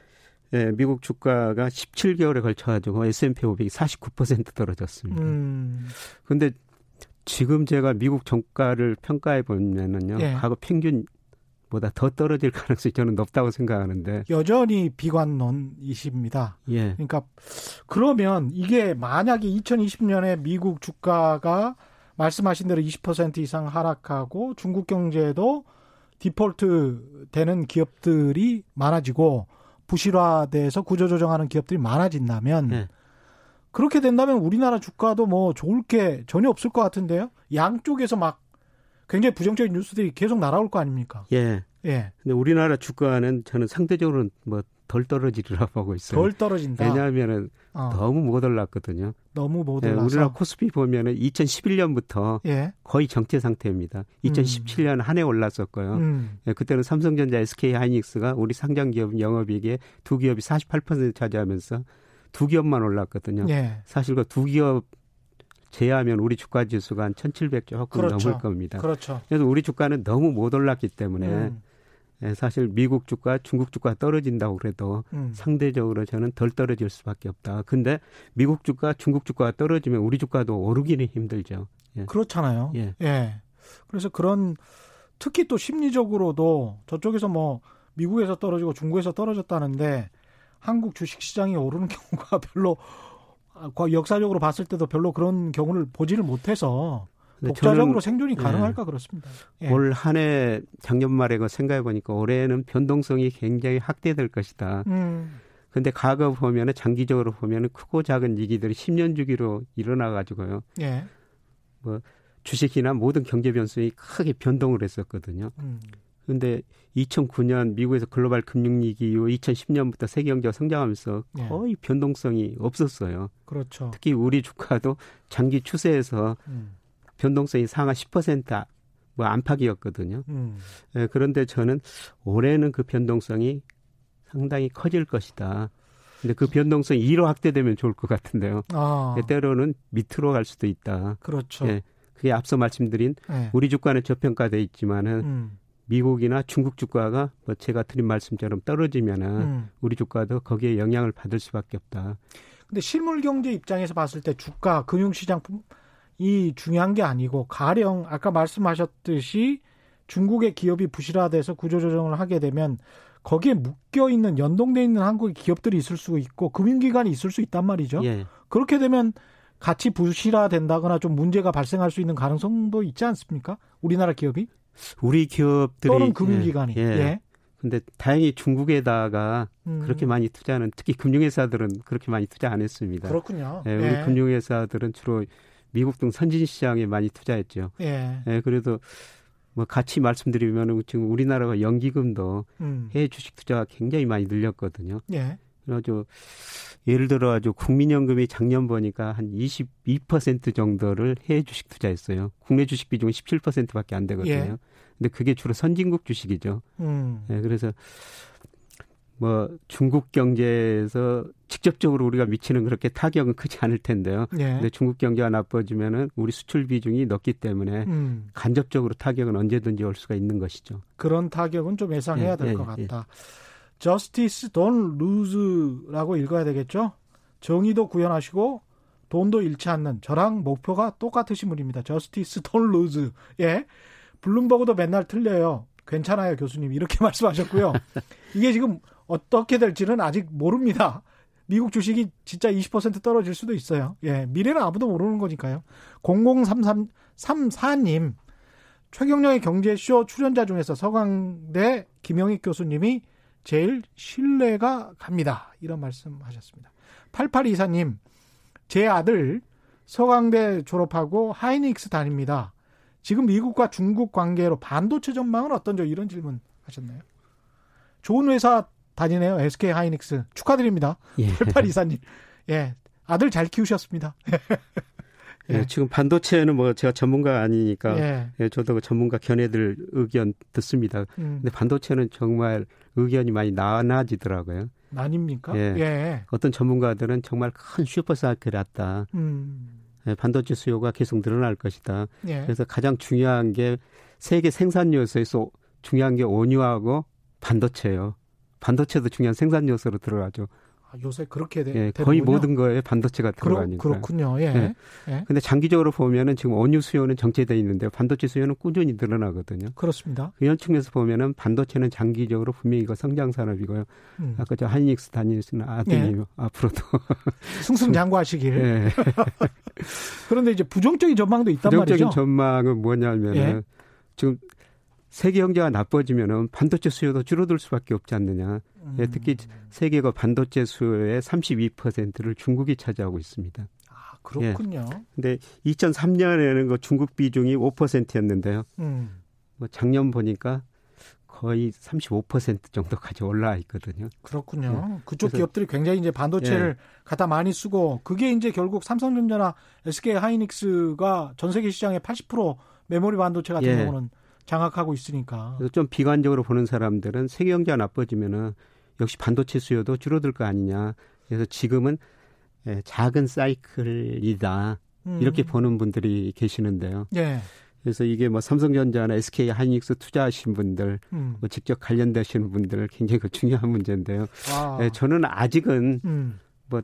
예, 미국 주가가 17개월에 걸쳐 가지고 S&P 500이 49% 떨어졌습니다. 음. 근데 지금 제가 미국 정가를 평가해 보면은요. 예. 과거 평균 보다 더 떨어질 가능성이 저는 높다고 생각하는데 여전히 비관론이십니다. 예. 그러니까 그러면 이게 만약에 2020년에 미국 주가가 말씀하신 대로 20% 이상 하락하고 중국 경제도 디폴트 되는 기업들이 많아지고 부실화돼서 구조조정하는 기업들이 많아진다면 네. 그렇게 된다면 우리나라 주가도 뭐 좋을 게 전혀 없을 것 같은데요. 양쪽에서 막 굉장히 부정적인 뉴스들이 계속 날아올 거 아닙니까? 예. 예. 근데 우리나라 주가는 저는 상대적으로는 뭐 덜 떨어지리라 고 보고 있어요. 덜 떨어진다. 왜냐하면은 어. 너무 못 올랐거든요. 너무 못 올라서. 네, 우리나라 코스피 보면은 2011년부터 예. 거의 정체 상태입니다. 2017년 음. 한해 올랐었고요. 음. 네, 그때는 삼성전자, SK 하이닉스가 우리 상장 기업 영업이익의 두 기업이 48% 차지하면서 두 기업만 올랐거든요. 예. 사실 그 두 기업 제외하면 우리 주가 지수가 한 1,700 조금 그렇죠. 넘을 겁니다. 그렇죠. 그래서 우리 주가는 너무 못 올랐기 때문에 음. 예, 사실 미국 주가, 중국 주가 떨어진다고 그래도 음. 상대적으로 저는 덜 떨어질 수밖에 없다. 근데 미국 주가, 중국 주가가 떨어지면 우리 주가도 오르기는 힘들죠. 예. 그렇잖아요. 예. 예. 그래서 그런 특히 또 심리적으로도 저쪽에서 뭐 미국에서 떨어지고 중국에서 떨어졌다는데 한국 주식 시장이 오르는 경우가 별로 아, 역사적으로 봤을 때도 별로 그런 경우를 보지를 못해서 독자적으로 생존이 예. 가능할까 예. 그렇습니다. 예. 올 한 해 작년 말에 그 생각해 보니까 올해는 변동성이 굉장히 확대될 것이다. 음. 근데 과거 보면은 장기적으로 보면은 크고 작은 위기들이 10년 주기로 일어나 가지고요. 예. 뭐 주식이나 모든 경제 변수이 크게 변동을 했었거든요. 음. 근데 2009년 미국에서 글로벌 금융위기 이후 2010년부터 세계 경제가 성장하면서 예. 거의 예. 변동성이 없었어요. 그렇죠. 특히 우리 주가도 장기 추세에서 음. 변동성이 상하 10%뭐 안팎이었거든요. 음. 예, 그런데 저는 올해는 그 변동성이 상당히 커질 것이다. 근데 그 변동성이 2로 확대되면 좋을 것 같은데요. 아. 예, 때로는 밑으로 갈 수도 있다. 그렇죠. 예, 그게 앞서 말씀드린 네. 우리 주가는 저평가돼 있지만은 음. 미국이나 중국 주가가 뭐 제가 드린 말씀처럼 떨어지면은 음. 우리 주가도 거기에 영향을 받을 수밖에 없다. 근데 실물 경제 입장에서 봤을 때 주가, 금융시장 이 중요한 게 아니고 가령 아까 말씀하셨듯이 중국의 기업이 부실화돼서 구조조정을 하게 되면 거기에 묶여 있는 연동돼 있는 한국의 기업들이 있을 수 있고 금융기관이 있을 수 있단 말이죠. 예. 그렇게 되면 같이 부실화된다거나 좀 문제가 발생할 수 있는 가능성도 있지 않습니까? 우리나라 기업이 우리 기업들이 또는 금융기관이 예. 예. 예. 근데 다행히 중국에다가 음. 그렇게 많이 투자하는 특히 금융회사들은 그렇게 많이 투자 안 했습니다. 그렇군요. 예, 우리 예. 금융회사들은 주로 미국 등 선진 시장에 많이 투자했죠. 예. 예 그래도 뭐 같이 말씀드리면 지금 우리나라가 연기금도 음. 해외 주식 투자가 굉장히 많이 늘렸거든요. 예. 아주 예를 들어 아주 국민연금이 작년 보니까 한 22% 정도를 해외 주식 투자했어요. 국내 주식 비중은 17%밖에 안 되거든요. 예. 근데 그게 주로 선진국 주식이죠. 음. 네, 그래서 뭐 중국 경제에서 직접적으로 우리가 미치는 그렇게 타격은 크지 않을 텐데요. 예. 근데 중국 경제가 나빠지면은 우리 수출 비중이 넓기 때문에 음. 간접적으로 타격은 언제든지 올 수가 있는 것이죠. 그런 타격은 좀 예상해야 예, 될것 예, 예, 같다. Justice don't lose라고 읽어야 되겠죠? 정의도 구현하시고 돈도 잃지 않는 저랑 목표가 똑같으신 분입니다. Justice don't lose. 예. 블룸버그도 맨날 틀려요. 괜찮아요, 교수님. 이렇게 말씀하셨고요. 이게 지금 어떻게 될지는 아직 모릅니다. 미국 주식이 진짜 20% 떨어질 수도 있어요. 예, 미래는 아무도 모르는 거니까요. 003334님, 최경영의 경제쇼 출연자 중에서 서강대 김영익 교수님이 제일 신뢰가 갑니다. 이런 말씀 하셨습니다. 8824님, 제 아들 서강대 졸업하고 하이닉스 다닙니다. 지금 미국과 중국 관계로 반도체 전망은 어떤죠? 이런 질문 하셨나요? 좋은 회사 다니네요. SK 하이닉스. 축하드립니다. 예. 8824님. 예. 아들 잘 키우셨습니다. 예. 예. 지금 반도체는 뭐 제가 전문가 아니니까 예. 예 저도 그 전문가 견해들 의견 듣습니다. 음. 근데 반도체는 정말 의견이 많이 나눠지더라고요. 아닙니까? 예. 예. 어떤 전문가들은 정말 큰 슈퍼사이클이 왔다. 음. 예, 반도체 수요가 계속 늘어날 것이다. 예. 그래서 가장 중요한 게 세계 생산 요소에서 중요한 게 원유하고 반도체예요. 반도체도 중요한 생산 요소로 들어가죠. 아, 요새 그렇게 돼, 예, 거의 모든 거에 반도체가 들어가니까. 그렇, 그렇 군요. 예. 예. 예. 근데 장기적으로 보면은 지금 원유 수요는 정체돼 있는데 반도체 수요는 꾸준히 늘어나거든요. 그렇습니다. 이런 측면에서 보면은 반도체는 장기적으로 분명히 이거 성장 산업이고요. 음. 아까 저 하이닉스 다니시는 아드님 예. 앞으로도 승승장구하시길. 예. 그런데 이제 부정적인 전망도 있단 부정적인 말이죠. 전망은 뭐냐면은 예. 지금 세계 경제가 나빠지면은 반도체 수요도 줄어들 수밖에 없지 않느냐. 음. 예, 특히 세계가 반도체 수요의 32%를 중국이 차지하고 있습니다. 아, 그렇군요. 예. 근데 2003년에는 그 중국 비중이 5%였는데요. 음. 뭐 작년 보니까 거의 35% 정도까지 올라와 있거든요. 그렇군요. 네. 그쪽 기업들이 굉장히 이제 반도체를 예. 갖다 많이 쓰고 그게 이제 결국 삼성전자나 SK 하이닉스가 전 세계 시장의 80% 메모리 반도체 같은 예. 경우는 장악하고 있으니까. 그래서 좀 비관적으로 보는 사람들은 세계 경제가 나빠지면은 역시 반도체 수요도 줄어들 거 아니냐. 그래서 지금은 예, 작은 사이클이다. 음. 이렇게 보는 분들이 계시는데요. 예. 그래서 이게 뭐 삼성전자나 SK 하이닉스 투자하신 분들, 음. 뭐 직접 관련되시는 분들 굉장히 그 중요한 문제인데요. 아. 예, 저는 아직은 음. 뭐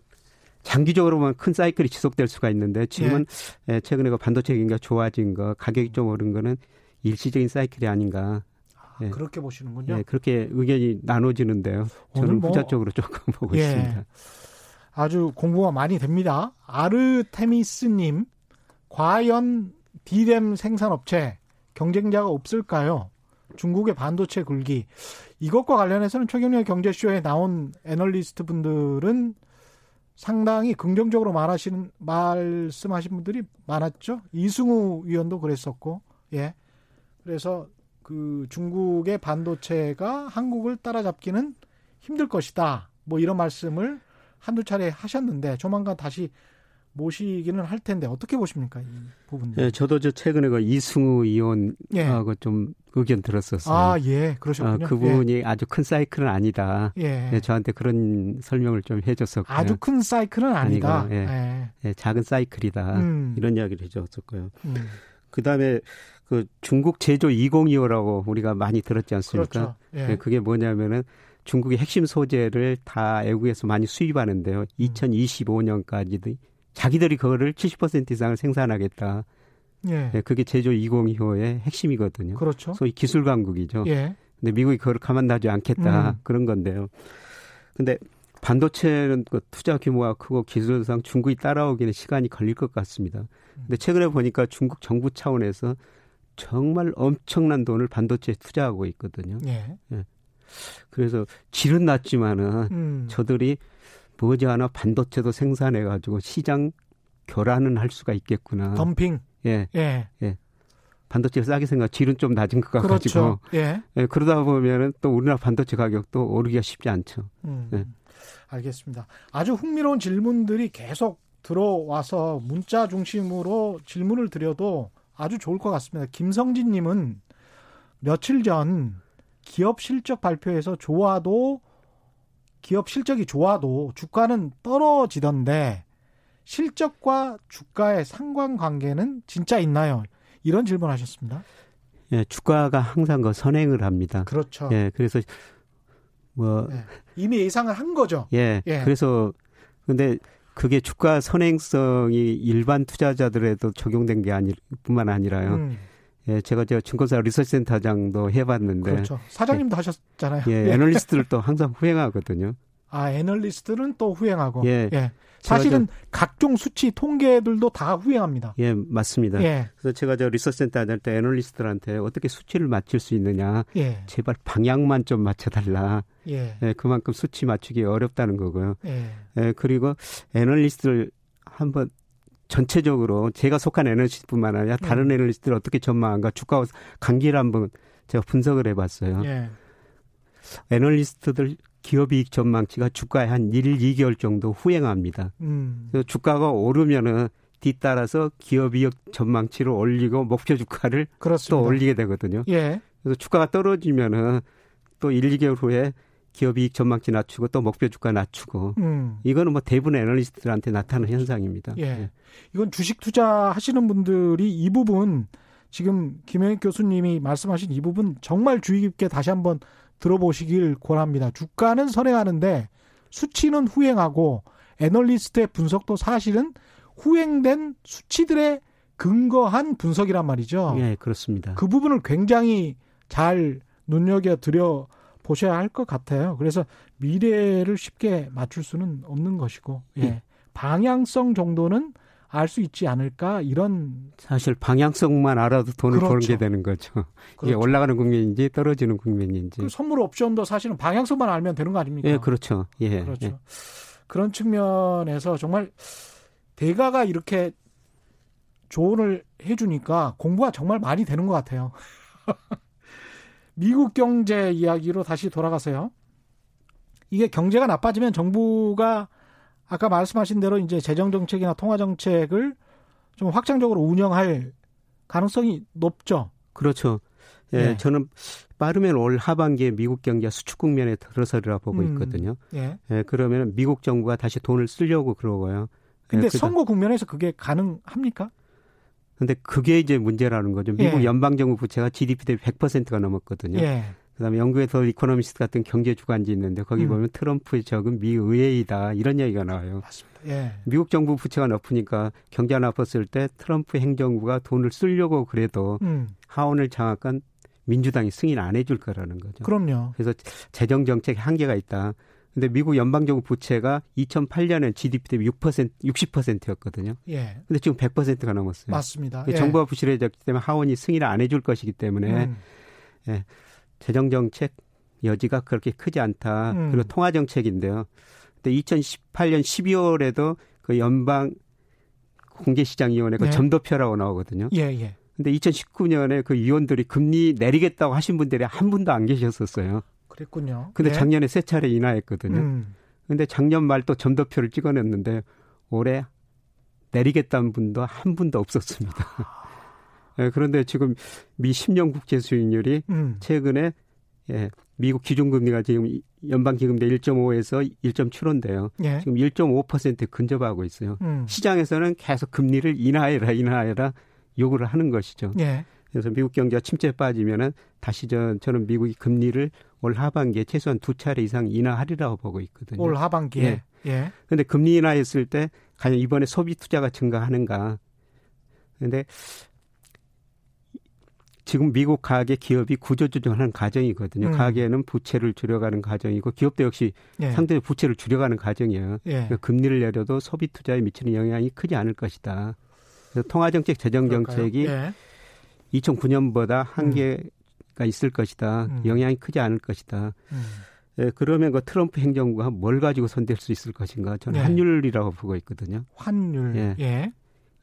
장기적으로만 큰 사이클이 지속될 수가 있는데 지금은 예. 예, 최근에 그 반도체 경기가 좋아진 거, 가격이 좀 오른 거는 일시적인 사이클이 아닌가. 아, 예. 그렇게 보시는군요. 예, 그렇게 의견이 나눠지는데요. 저는 뭐, 후자 쪽으로 조금 보고 예. 있습니다. 아주 공부가 많이 됩니다. 아르테미스님, 과연 디램 생산업체 경쟁자가 없을까요? 중국의 반도체 굴기 이것과 관련해서는 최경련 경제쇼에 나온 애널리스트 분들은 상당히 긍정적으로 말하시는 말씀하신 분들이 많았죠. 이승우 위원도 그랬었고, 예. 그래서 그 중국의 반도체가 한국을 따라잡기는 힘들 것이다. 뭐 이런 말씀을 한두 차례 하셨는데 조만간 다시 모시기는 할 텐데 어떻게 보십니까 이 부분? 예, 저도 저 최근에 그 이승우 의원하고 예. 좀 의견 들었었어요. 아, 예, 그러셨군요. 아, 그분이 예. 아주 큰 사이클은 아니다. 예. 예. 저한테 그런 설명을 좀 해줬었고요. 아주 큰 사이클은 아니다. 아니고, 예. 예. 예. 작은 사이클이다. 음. 이런 이야기를 해줬었고요. 음. 그 다음에 그 중국 제조 2025라고 우리가 많이 들었지 않습니까? 그렇죠. 예. 네, 그게 뭐냐면은 중국의 핵심 소재를 다 외국에서 많이 수입하는데요. 2025년까지도 음. 자기들이 그거를 70% 이상을 생산하겠다. 예. 네, 그게 제조 2025의 핵심이거든요. 그렇죠. 소위 기술 강국이죠. 예. 근데 미국이 그걸 가만두지 않겠다. 음. 그런 건데요. 근데 반도체는 그 투자 규모가 크고 기술상 중국이 따라오기는 시간이 걸릴 것 같습니다. 근데 최근에 보니까 중국 정부 차원에서 정말 엄청난 돈을 반도체에 투자하고 있거든요. 예. 예. 그래서 질은 낮지만은 음. 저들이 머지않아 반도체도 생산해 가지고 시장 교란은 할 수가 있겠구나. 덤핑. 예. 예. 예. 반도체 싸게 생각 질은 좀 낮은 것 같아가지고. 그렇죠. 예. 예. 그러다 보면은 또 우리나라 반도체 가격도 오르기가 쉽지 않죠. 음. 예. 알겠습니다. 아주 흥미로운 질문들이 계속 들어와서 문자 중심으로 질문을 드려도 아주 좋을 것 같습니다. 김성진 님은 며칠 전 기업 실적 발표에서 좋아도 기업 실적이 좋아도 주가는 떨어지던데 실적과 주가의 상관관계는 진짜 있나요? 이런 질문하셨습니다. 예, 주가가 항상 그 선행을 합니다. 그렇죠. 예, 그래서 뭐 예, 이미 예상을 한 거죠. 예, 예. 그래서 근데 그게 주가 선행성이 일반 투자자들에도 적용된 게 아닐 뿐만 아니라요. 음, 예, 제가 저 증권사 리서치센터장도 해봤는데 그렇죠. 사장님도 하셨잖아요. 예, 애널리스트들도 항상 후행하거든요. 아, 애널리스트는 또 후행하고. 예. 사실은 각종 수치 통계들도 다 후행합니다. 예, 맞습니다. 예. 그래서 제가 저 리서치 센터 다닐 때 애널리스트들한테 어떻게 수치를 맞출 수 있느냐, 예. 제발 방향만 좀 맞춰달라. 예. 예, 그만큼 수치 맞추기 어렵다는 거고요. 예. 예, 그리고 애널리스트를 한번 전체적으로 제가 속한 애널리스트뿐만 아니라 다른 음. 애널리스트를 어떻게 전망한가 주가 관계를 한번 제가 분석을 해봤어요. 예. 애널리스트들 기업이익 전망치가 주가에 한 1, 2개월 정도 후행합니다. 음. 주가가 오르면은 뒤따라서 기업이익 전망치를 올리고 목표 주가를 그렇습니다. 또 올리게 되거든요. 예. 그래서 주가가 떨어지면은 또 1, 2개월 후에 기업이익 전망치 낮추고 또 목표 주가 낮추고 음. 이거는 뭐 대부분 애널리스트들한테 나타나는 현상입니다. 예. 이건 주식 투자 하시는 분들이 이 부분 지금 김영익 교수님이 말씀하신 이 부분 정말 주의 깊게 다시 한번 들어보시길 권합니다. 주가는 선행하는데 수치는 후행하고 애널리스트의 분석도 사실은 후행된 수치들에 근거한 분석이란 말이죠. 예, 그렇습니다. 그 부분을 굉장히 잘 눈여겨 드려 보셔야 할 것 같아요. 그래서 미래를 쉽게 맞출 수는 없는 것이고, 예. 예. 방향성 정도는 알 수 있지 않을까 이런 사실 방향성만 알아도 돈을 그렇죠. 벌게 되는 거죠. 이게 그렇죠. 올라가는 국면인지 떨어지는 국면인지. 그 선물 옵션도 사실은 방향성만 알면 되는 거 아닙니까? 예, 그렇죠. 예. 그렇죠. 예. 그런 측면에서 정말 대가가 이렇게 조언을 해 주니까 공부가 정말 많이 되는 것 같아요. 미국 경제 이야기로 다시 돌아가세요. 이게 경제가 나빠지면 정부가 아까 말씀하신 대로 이제 재정 정책이나 통화 정책을 좀 확장적으로 운영할 가능성이 높죠. 그렇죠. 예, 예. 저는 빠르면 올 하반기에 미국 경제가 수축 국면에 들어서리라 보고 음. 있거든요. 예. 예, 그러면 미국 정부가 다시 돈을 쓰려고 그러고요. 근데 예, 선거 국면에서 그게 가능합니까? 근데 그게 이제 문제라는 거죠. 미국 예. 연방 정부 부채가 GDP 대비 100%가 넘었거든요. 예. 그다음에 영국의 더 이코노미스트 같은 경제 주간지 있는데 거기 음. 보면 트럼프의 적은 미 의회이다 이런 얘기가 나와요. 맞습니다. 예. 미국 정부 부채가 높으니까 경제가 나빴을 때 트럼프 행정부가 돈을 쓰려고 그래도 음. 하원을 장악한 민주당이 승인 안 해줄 거라는 거죠. 그럼요. 그래서 재정 정책에 한계가 있다. 근데 미국 연방 정부 부채가 2008년엔 GDP 대비 6% 60%였거든요. 예. 근데 지금 100%가 넘었어요. 맞습니다. 그 예. 정부가 부실해졌기 때문에 하원이 승인을 안 해줄 것이기 때문에 음. 재정 정책 여지가 그렇게 크지 않다. 음. 그리고 통화 정책인데요. 근데 2018년 12월에도 그 연방 공개시장위원회 그 네. 점도표라고 나오거든요. 예, 예. 근데 2019년에 그 위원들이 금리 내리겠다고 하신 분들이 한 분도 안 계셨었어요. 그랬군요. 근데 예. 작년에 세 차례 인하했거든요. 음. 근데 작년 말 또 점도표를 찍어냈는데 올해 내리겠다는 분도 한 분도 없었습니다. 예, 그런데 지금 미 10년 국제 수익률이 음. 최근에 예, 미국 기준금리가 지금 연방기금대 1.5에서 1.7인데요. 예. 지금 1.5% 근접하고 있어요. 음. 시장에서는 계속 금리를 인하해라 인하해라 요구를 하는 것이죠. 예. 그래서 미국 경제가 침체에 빠지면은 다시 저, 저는 미국이 금리를 올 하반기에 최소한 두 차례 이상 인하하리라고 보고 있거든요. 올 하반기에. 예. 예. 근데 금리 인하했을 때 과연 이번에 소비 투자가 증가하는가? 근데 지금 미국 가계 기업이 구조조정하는 과정이거든요. 음. 가계는 부채를 줄여가는 과정이고 기업도 역시 예. 상대적 부채를 줄여가는 과정이에요. 예. 그러니까 금리를 내려도 소비 투자에 미치는 영향이 크지 않을 것이다. 그래서 통화정책, 재정정책이? 예. 2009년보다 한계가 있을 것이다. 음. 영향이 크지 않을 것이다. 음. 예, 그러면 그 트럼프 행정부가 뭘 가지고 손댈 수 있을 것인가? 저는 네. 환율이라고 보고 있거든요. 환율. 예. 예.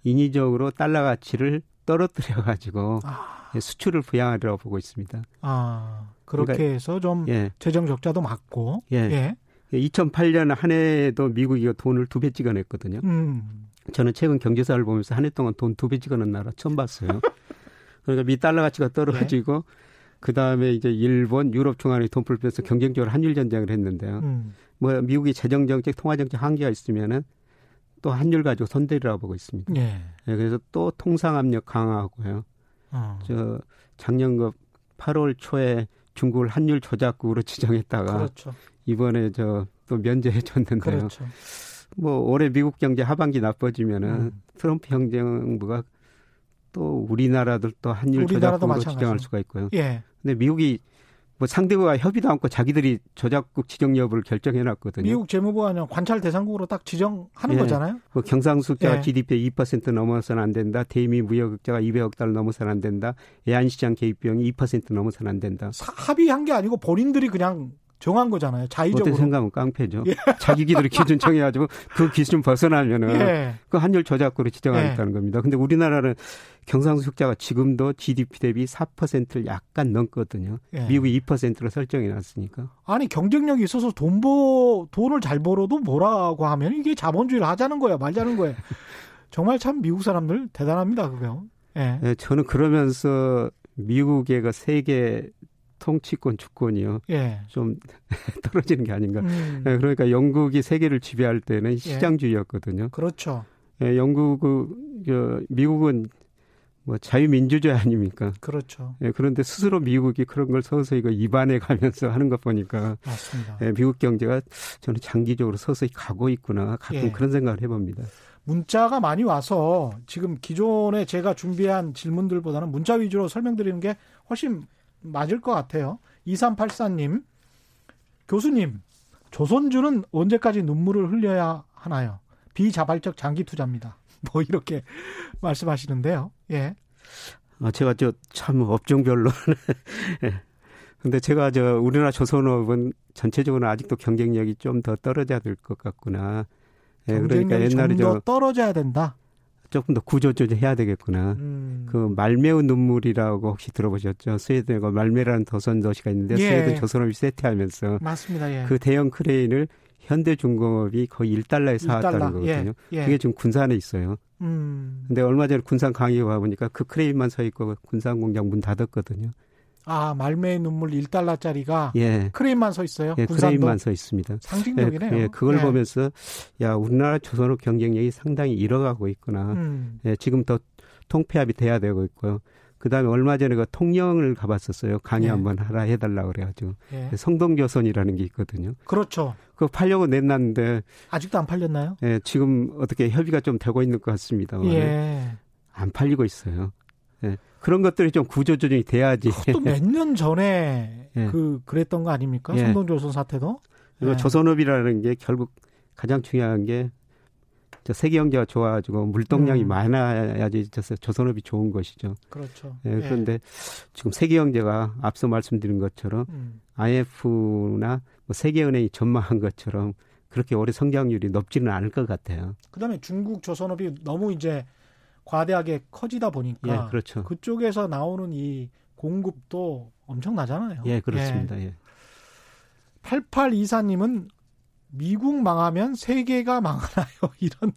인위적으로 달러 가치를 떨어뜨려 가지고 아, 수출을 부양하리라고 보고 있습니다. 아, 그렇게 그러니까- 해서 좀 예. 재정 적자도 막고. 예. 예. 2008년 한 해도 미국이 돈을 두 배 찍어냈거든요. 음. 저는 최근 경제사를 보면서 한 해 동안 돈 두 배 찍어낸 나라 처음 봤어요. 그러니까 미 달러 가치가 떨어지고 네. 그 다음에 이제 일본, 유럽 중앙이 돈풀 빼서 경쟁적으로 한일 전쟁을 했는데요. 음. 뭐 미국이 재정 정책, 통화 정책 한계가 있으면은 또 한율 가지고 선대리라고 보고 있습니다. 예. 네, 그래서 또 통상 압력 강화하고요. 어. 저 작년 그 8월 초에 중국을 한율 조작국으로 지정했다가 그렇죠. 이번에 저 또 면제해 줬는데요. 그렇죠. 뭐 올해 미국 경제 하반기 나빠지면은 음. 트럼프 행정부가 또 우리나라들 또 한율 조작국으로 지정할 수가 있고요. 예. 근데 미국이 뭐 상대국과 협의도 않고 자기들이 저작국 지정 여부를 결정해 놨거든요. 미국 재무부가 그냥 관찰 대상국으로 딱 지정하는 예. 거잖아요. 뭐 경상수자가 예. GDP의 2% 넘어서는 안 된다. 대미 무역흑자가 200억 달러 넘어서는 안 된다. 애한시장 개입 비용이 2% 넘어서는 안 된다. 합의한 게 아니고 본인들이 그냥 정한 거잖아요. 자의적으로. 어떤 생각은 깡패죠. 예. 자기기들이 기준 정해가지고 그 기준 벗어나면은 예. 그 한율 저작구로 지정하겠다는 예. 겁니다. 근데 우리나라는 경상수 흑자가 지금도 GDP 대비 4%를 약간 넘거든요. 예. 미국이 2%로 설정해 놨으니까. 아니 경쟁력이 있어서 돈 버, 돈을 잘 벌어도 뭐라고 하면 이게 자본주의를 하자는 거야, 말자는 거야. 정말 참 미국 사람들 대단합니다, 그거. 예. 네, 저는 그러면서 미국의 그 세계 통치권 주권이요. 예. 좀 떨어지는 게 아닌가. 음. 네, 그러니까 영국이 세계를 지배할 때는 예. 시장주의였거든요. 그렇죠. 예, 영국은 그 미국은 뭐 자유민주주의 아닙니까? 그렇죠. 예, 그런데 스스로 미국이 그런 걸 서서히 그 입안해 가면서 하는 것 보니까 맞습니다. 예, 미국 경제가 저는 장기적으로 서서히 가고 있구나 가끔 예. 그런 생각을 해봅니다. 문자가 많이 와서 지금 기존에 제가 준비한 질문들보다는 문자 위주로 설명드리는 게 훨씬 맞을 것 같아요. 2384님, 교수님, 조선주는 언제까지 눈물을 흘려야 하나요? 비자발적 장기 투자입니다. 뭐 이렇게 말씀하시는데요. 예. 아, 제가 저 참 업종별로 예. 근데 제가 저 우리나라 조선업은 전체적으로 아직도 경쟁력이 좀 더 떨어져야 될 것 같구나. 예, 그러니까 옛날에 저 떨어져야 된다. 조금 더 구조조정해야 되겠구나. 음. 그 말뫼의 눈물이라고 혹시 들어보셨죠? 스웨덴에 말뫼라는 조선 도시가 있는데 예. 스웨덴 조선업이 쇠퇴하면서 맞습니다. 예. 그 대형 크레인을 현대중공업이 거의 1달러에 사왔다는 1달러. 거거든요. 예. 예. 그게 지금 군산에 있어요. 음. 근데 얼마 전에 군산 강의에 와보니까 그 크레인만 서 있고 군산 공장 문 닫았거든요. 아, 말뫼의 눈물 1달러짜리가 예. 크레인만 서 있어요. 예, 크레인만 서 있습니다. 상징적이네요. 예, 예 그걸 예. 보면서 야, 우리나라 조선업 경쟁력이 상당히 잃어가고 있구나. 음. 예, 지금 더 통폐합이 돼야 되고 있고요. 그다음에 얼마 전에 그 통영을 가봤었어요. 강의 예. 한번 하라 해달라 그래가지고 예. 성동조선이라는 게 있거든요. 그렇죠. 그거 팔려고 냈놨는데 아직도 안 팔렸나요? 예, 지금 어떻게 협의가 좀 되고 있는 것 같습니다. 예. 안 팔리고 있어요. 예. 그런 것들이 좀 구조조정이 돼야지. 또 몇년 전에 예. 그 그랬던 거 아닙니까? 예. 성동조선 사태도. 그리고 예. 조선업이라는 게 결국 가장 중요한 게 세계 경제가 좋아가지고 물동량이 음. 많아야지 조선업이 좋은 것이죠. 그렇죠. 예, 그런데 지금 세계 경제가 앞서 말씀드린 것처럼 음. IMF나 뭐 세계은행이 전망한 것처럼 그렇게 올해 성장률이 높지는 않을 것 같아요. 그다음에 중국 조선업이 너무 이제 과대하게 커지다 보니까 예, 그렇죠. 그쪽에서 나오는 이 공급도 엄청나잖아요. 예, 그렇습니다. 예. 8824님은 미국 망하면 세계가 망하나요? 이런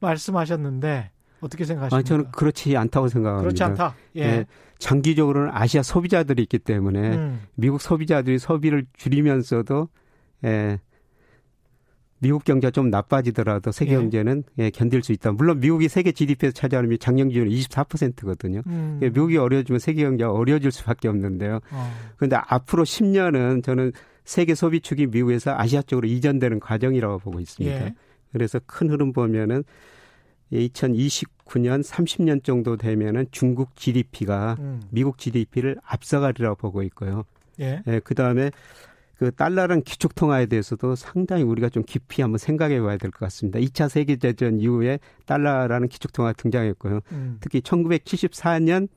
말씀하셨는데 어떻게 생각하십니까? 아, 저는 그렇지 않다고 생각합니다. 그렇지 않다. 예. 예 장기적으로는 아시아 소비자들이 있기 때문에 음. 미국 소비자들이 소비를 줄이면서도 예, 미국 경제가 좀 나빠지더라도 세계 예. 경제는 예, 견딜 수 있다. 물론 미국이 세계 GDP에서 차지하는 작년 기준으로 24%거든요. 음. 예, 미국이 어려워지면 세계 경제가 어려워질 수밖에 없는데요. 어. 그런데 앞으로 10년은 저는 세계 소비축이 미국에서 아시아 쪽으로 이전되는 과정이라고 보고 있습니다. 예. 그래서 큰 흐름 보면은 2029년 30년 정도 되면은 중국 GDP가 음. 미국 GDP를 앞서가리라고 보고 있고요. 예. 예 그다음에 그 달러랑 기축통화에 대해서도 상당히 우리가 좀 깊이 한번 생각해 봐야 될 것 같습니다. 2차 세계대전 이후에 달러라는 기축통화가 등장했고요. 음. 특히 1974년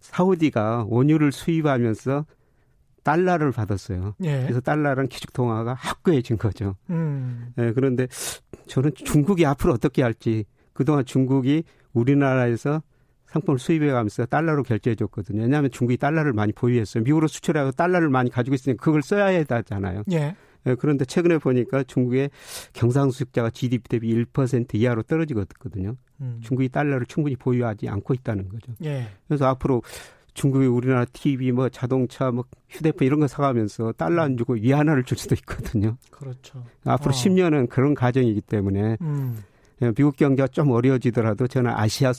사우디가 원유를 수입하면서 달러를 받았어요. 예. 그래서 달러랑 기축통화가 확고해진 거죠. 음. 예, 그런데 저는 중국이 앞으로 어떻게 할지 그동안 중국이 우리나라에서 상품을 수입해 가면서 달러로 결제해 줬거든요. 왜냐하면 중국이 달러를 많이 보유했어요. 미국으로 수출하고 달러를 많이 가지고 있으니까 그걸 써야 되잖아요. 예. 예, 그런데 최근에 보니까 중국의 경상수직자가 GDP 대비 1% 이하로 떨어지거든요. 음. 중국이 달러를 충분히 보유하지 않고 있다는 거죠. 예. 그래서 앞으로 중국이 우리나라 TV, 뭐 자동차, 뭐 휴대폰 이런 거 사가면서 달러 안 주고 위안화를 줄 수도 있거든요. 그렇죠. 앞으로 어. 10년은 그런 과정이기 때문에 음. 예, 미국 경제가 좀 어려워지더라도 저는 아시아,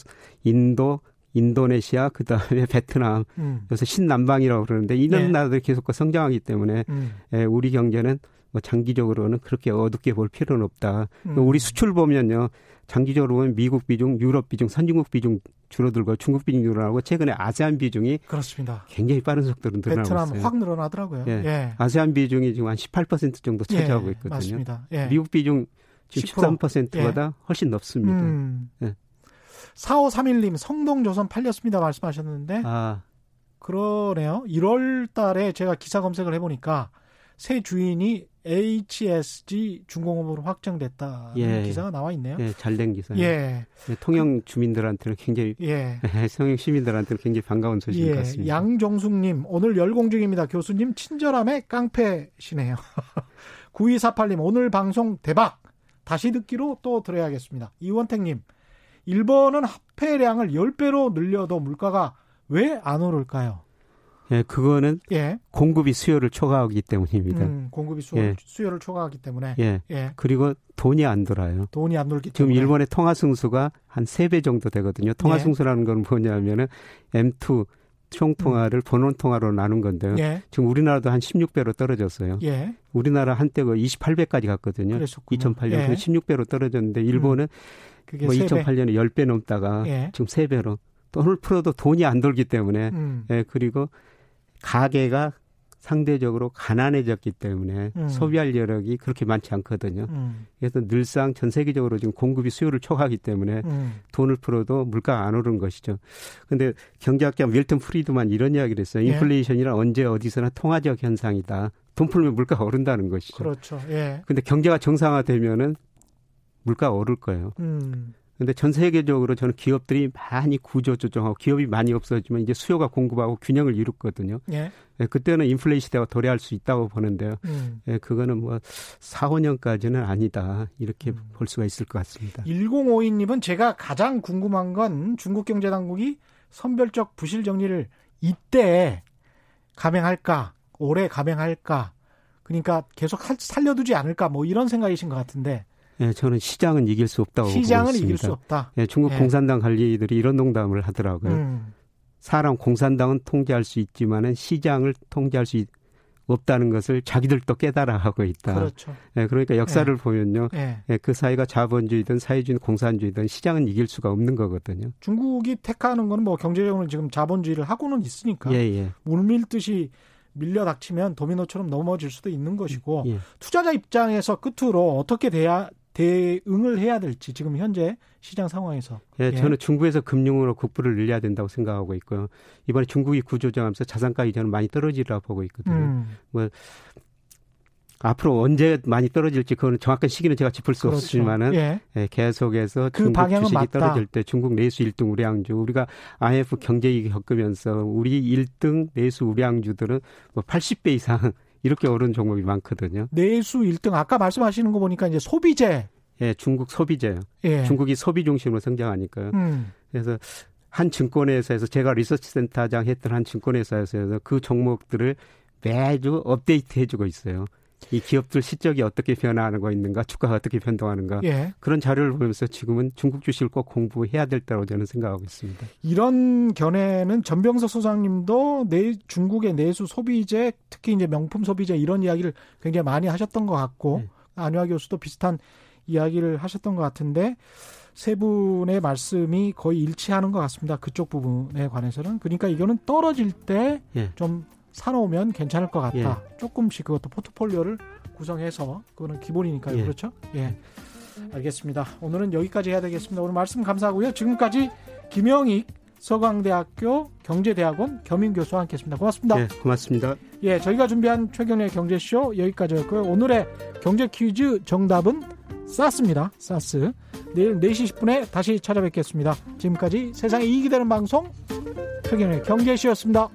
인도, 인도네시아, 그 다음에 베트남, 음. 요새 신남방이라고 그러는데 이런 네. 나라들이 계속 성장하기 때문에 음. 예, 우리 경제는 뭐 장기적으로는 그렇게 어둡게 볼 필요는 없다. 음. 우리 수출 보면요. 장기적으로 보면 미국 비중, 유럽 비중, 선진국 비중 줄어들고 중국 비중 늘어나고 최근에 아세안 비중이 그렇습니다. 굉장히 빠른 속도로 늘어나고 베트남 있어요. 확 늘어나더라고요. 예. 예. 아세안 비중이 지금 한 18% 정도 차지하고 예, 있거든요. 맞습니다. 예. 미국 비중 지금 13%보다 예. 훨씬 높습니다. 음. 예. 4531님 성동조선 팔렸습니다 말씀하셨는데 아. 그러네요. 1월 달에 제가 기사 검색을 해보니까 새 주인이 HSG 중공업으로 확정됐다. 예. 기사가 나와 있네요. 예, 잘된 기사예요. 예. 예. 통영 주민들한테는 굉장히 예. 통영 시민들한테는 굉장히 반가운 소식 예. 같습니다. 양정숙님 오늘 열공 중입니다. 교수님 친절함에 깡패시네요. 9248님 오늘 방송 대박. 다시 듣기로 또 들어야겠습니다. 이원택님 일본은 화폐량을 10배로 늘려도 물가가 왜 안 오를까요? 예, 그거는 예. 공급이 수요를 초과하기 때문입니다. 음, 공급이 수요, 예. 수요를 초과하기 때문에. 예. 예. 그리고 돈이 안 돌아요. 돈이 안 돌기 때문에. 지금 일본의 통화 승수가 한 3배 정도 되거든요. 통화 예. 승수라는 건 뭐냐면은 M2 총 통화를 음. 본원 통화로 나눈 건데요. 예. 지금 우리나라도 한 16배로 떨어졌어요. 예. 우리나라 한때가 28배까지 갔거든요. 그랬었군요. 2008년 예. 16배로 떨어졌는데 일본은 음. 뭐 2008년에 10배 넘다가 예. 지금 3배로 돈을 풀어도 돈이 안 돌기 때문에 음. 예, 그리고 가계가 상대적으로 가난해졌기 때문에 음. 소비할 여력이 그렇게 많지 않거든요. 음. 그래서 늘상 전 세계적으로 지금 공급이 수요를 초과하기 때문에 음. 돈을 풀어도 물가가 안 오르는 것이죠. 근데 경제학자 밀턴 프리드만 이런 이야기를 했어요. 예. 인플레이션이란 언제 어디서나 통화적 현상이다. 돈 풀면 물가가 오른다는 것이죠. 그렇죠. 예. 근데 경제가 정상화되면은 물가가 오를 거예요. 음. 근데 전 세계적으로 저는 기업들이 많이 구조 조정하고 기업이 많이 없어지면 이제 수요가 공급하고 균형을 이뤘거든요. 예. 예 그때는 인플레이 시대가 도래할 수 있다고 보는데요. 음. 예, 그거는 뭐 4, 5년까지는 아니다. 이렇게 음. 볼 수가 있을 것 같습니다. 1052님은 제가 가장 궁금한 건 중국 경제 당국이 선별적 부실 정리를 이때 감행할까? 올해 감행할까? 그러니까 계속 살려두지 않을까? 뭐 이런 생각이신 것 같은데 예, 저는 시장은 이길 수 없다고 시장은 보고 있습니다. 이길 수 없다. 예, 중국 예. 공산당 관리들이 이런 농담을 하더라고요. 음. 사람 공산당은 통제할 수 있지만은 시장을 통제할 수 있, 없다는 것을 자기들도 깨달아 하고 있다. 그렇죠. 예, 그러니까 역사를 예. 보면요. 예. 예, 그 사이가 자본주의든 사회주의, 공산주의든 시장은 이길 수가 없는 거거든요. 중국이 택하는 거는 뭐 경제적으로 지금 자본주의를 하고는 있으니까 예, 예. 물밀듯이 밀려 닥치면 도미노처럼 넘어질 수도 있는 것이고 예. 투자자 입장에서 끝으로 어떻게 돼야 대응을 해야 될지 지금 현재 시장 상황에서. 예, 저는 중국에서 금융으로 국부를 늘려야 된다고 생각하고 있고요. 이번에 중국이 구조정하면서 자산가 이자는 많이 떨어지리라 보고 있거든요. 음. 뭐 앞으로 언제 많이 떨어질지 그거는 정확한 시기는 제가 짚을 수 그렇죠. 없지만은 예. 예, 계속해서 그 중국 주식이 맞다. 떨어질 때 중국 내수 1등 우량주 우리가 IMF 경제위기 겪으면서 우리 1등 내수 우량주들은 뭐 80배 이상 이렇게 오른 종목이 많거든요. 내수 1등 아까 말씀하시는 거 보니까 이제 소비재. 예, 중국 소비재요. 예. 중국이 소비 중심으로 성장하니까요. 음. 그래서 한 증권회사에서 제가 리서치 센터장 했던 한 증권회사에서 그 종목들을 매주 업데이트 해주고 있어요. 이 기업들 실적이 어떻게 변화하는 거 있는가, 주가가 어떻게 변동하는가 예. 그런 자료를 보면서 지금은 중국 주식을 꼭 공부해야 될 때라고 저는 생각하고 있습니다. 이런 견해는 전병석 소장님도 내 중국의 내수 소비재, 특히 이제 명품 소비재 이런 이야기를 굉장히 많이 하셨던 것 같고 네. 안효아 교수도 비슷한 이야기를 하셨던 것 같은데 세 분의 말씀이 거의 일치하는 것 같습니다. 그쪽 부분에 관해서는 그러니까 이거는 떨어질 때좀 예. 사놓으면 괜찮을 것 같다. 예. 조금씩 그것도 포트폴리오를 구성해서 그거는 기본이니까요. 예. 그렇죠? 예. 알겠습니다. 오늘은 여기까지 해야 되겠습니다. 오늘 말씀 감사하고요. 지금까지 김영익 서강대학교 경제대학원 겸임 교수와 함께했습니다. 고맙습니다. 네, 고맙습니다. 예, 저희가 준비한 최경의 경제쇼 여기까지였고요. 오늘의 경제 퀴즈 정답은 쌌습니다. 쌌스. 내일 4시 10분에 다시 찾아뵙겠습니다. 지금까지 세상에 이익이 되는 방송 최경의 경제쇼였습니다.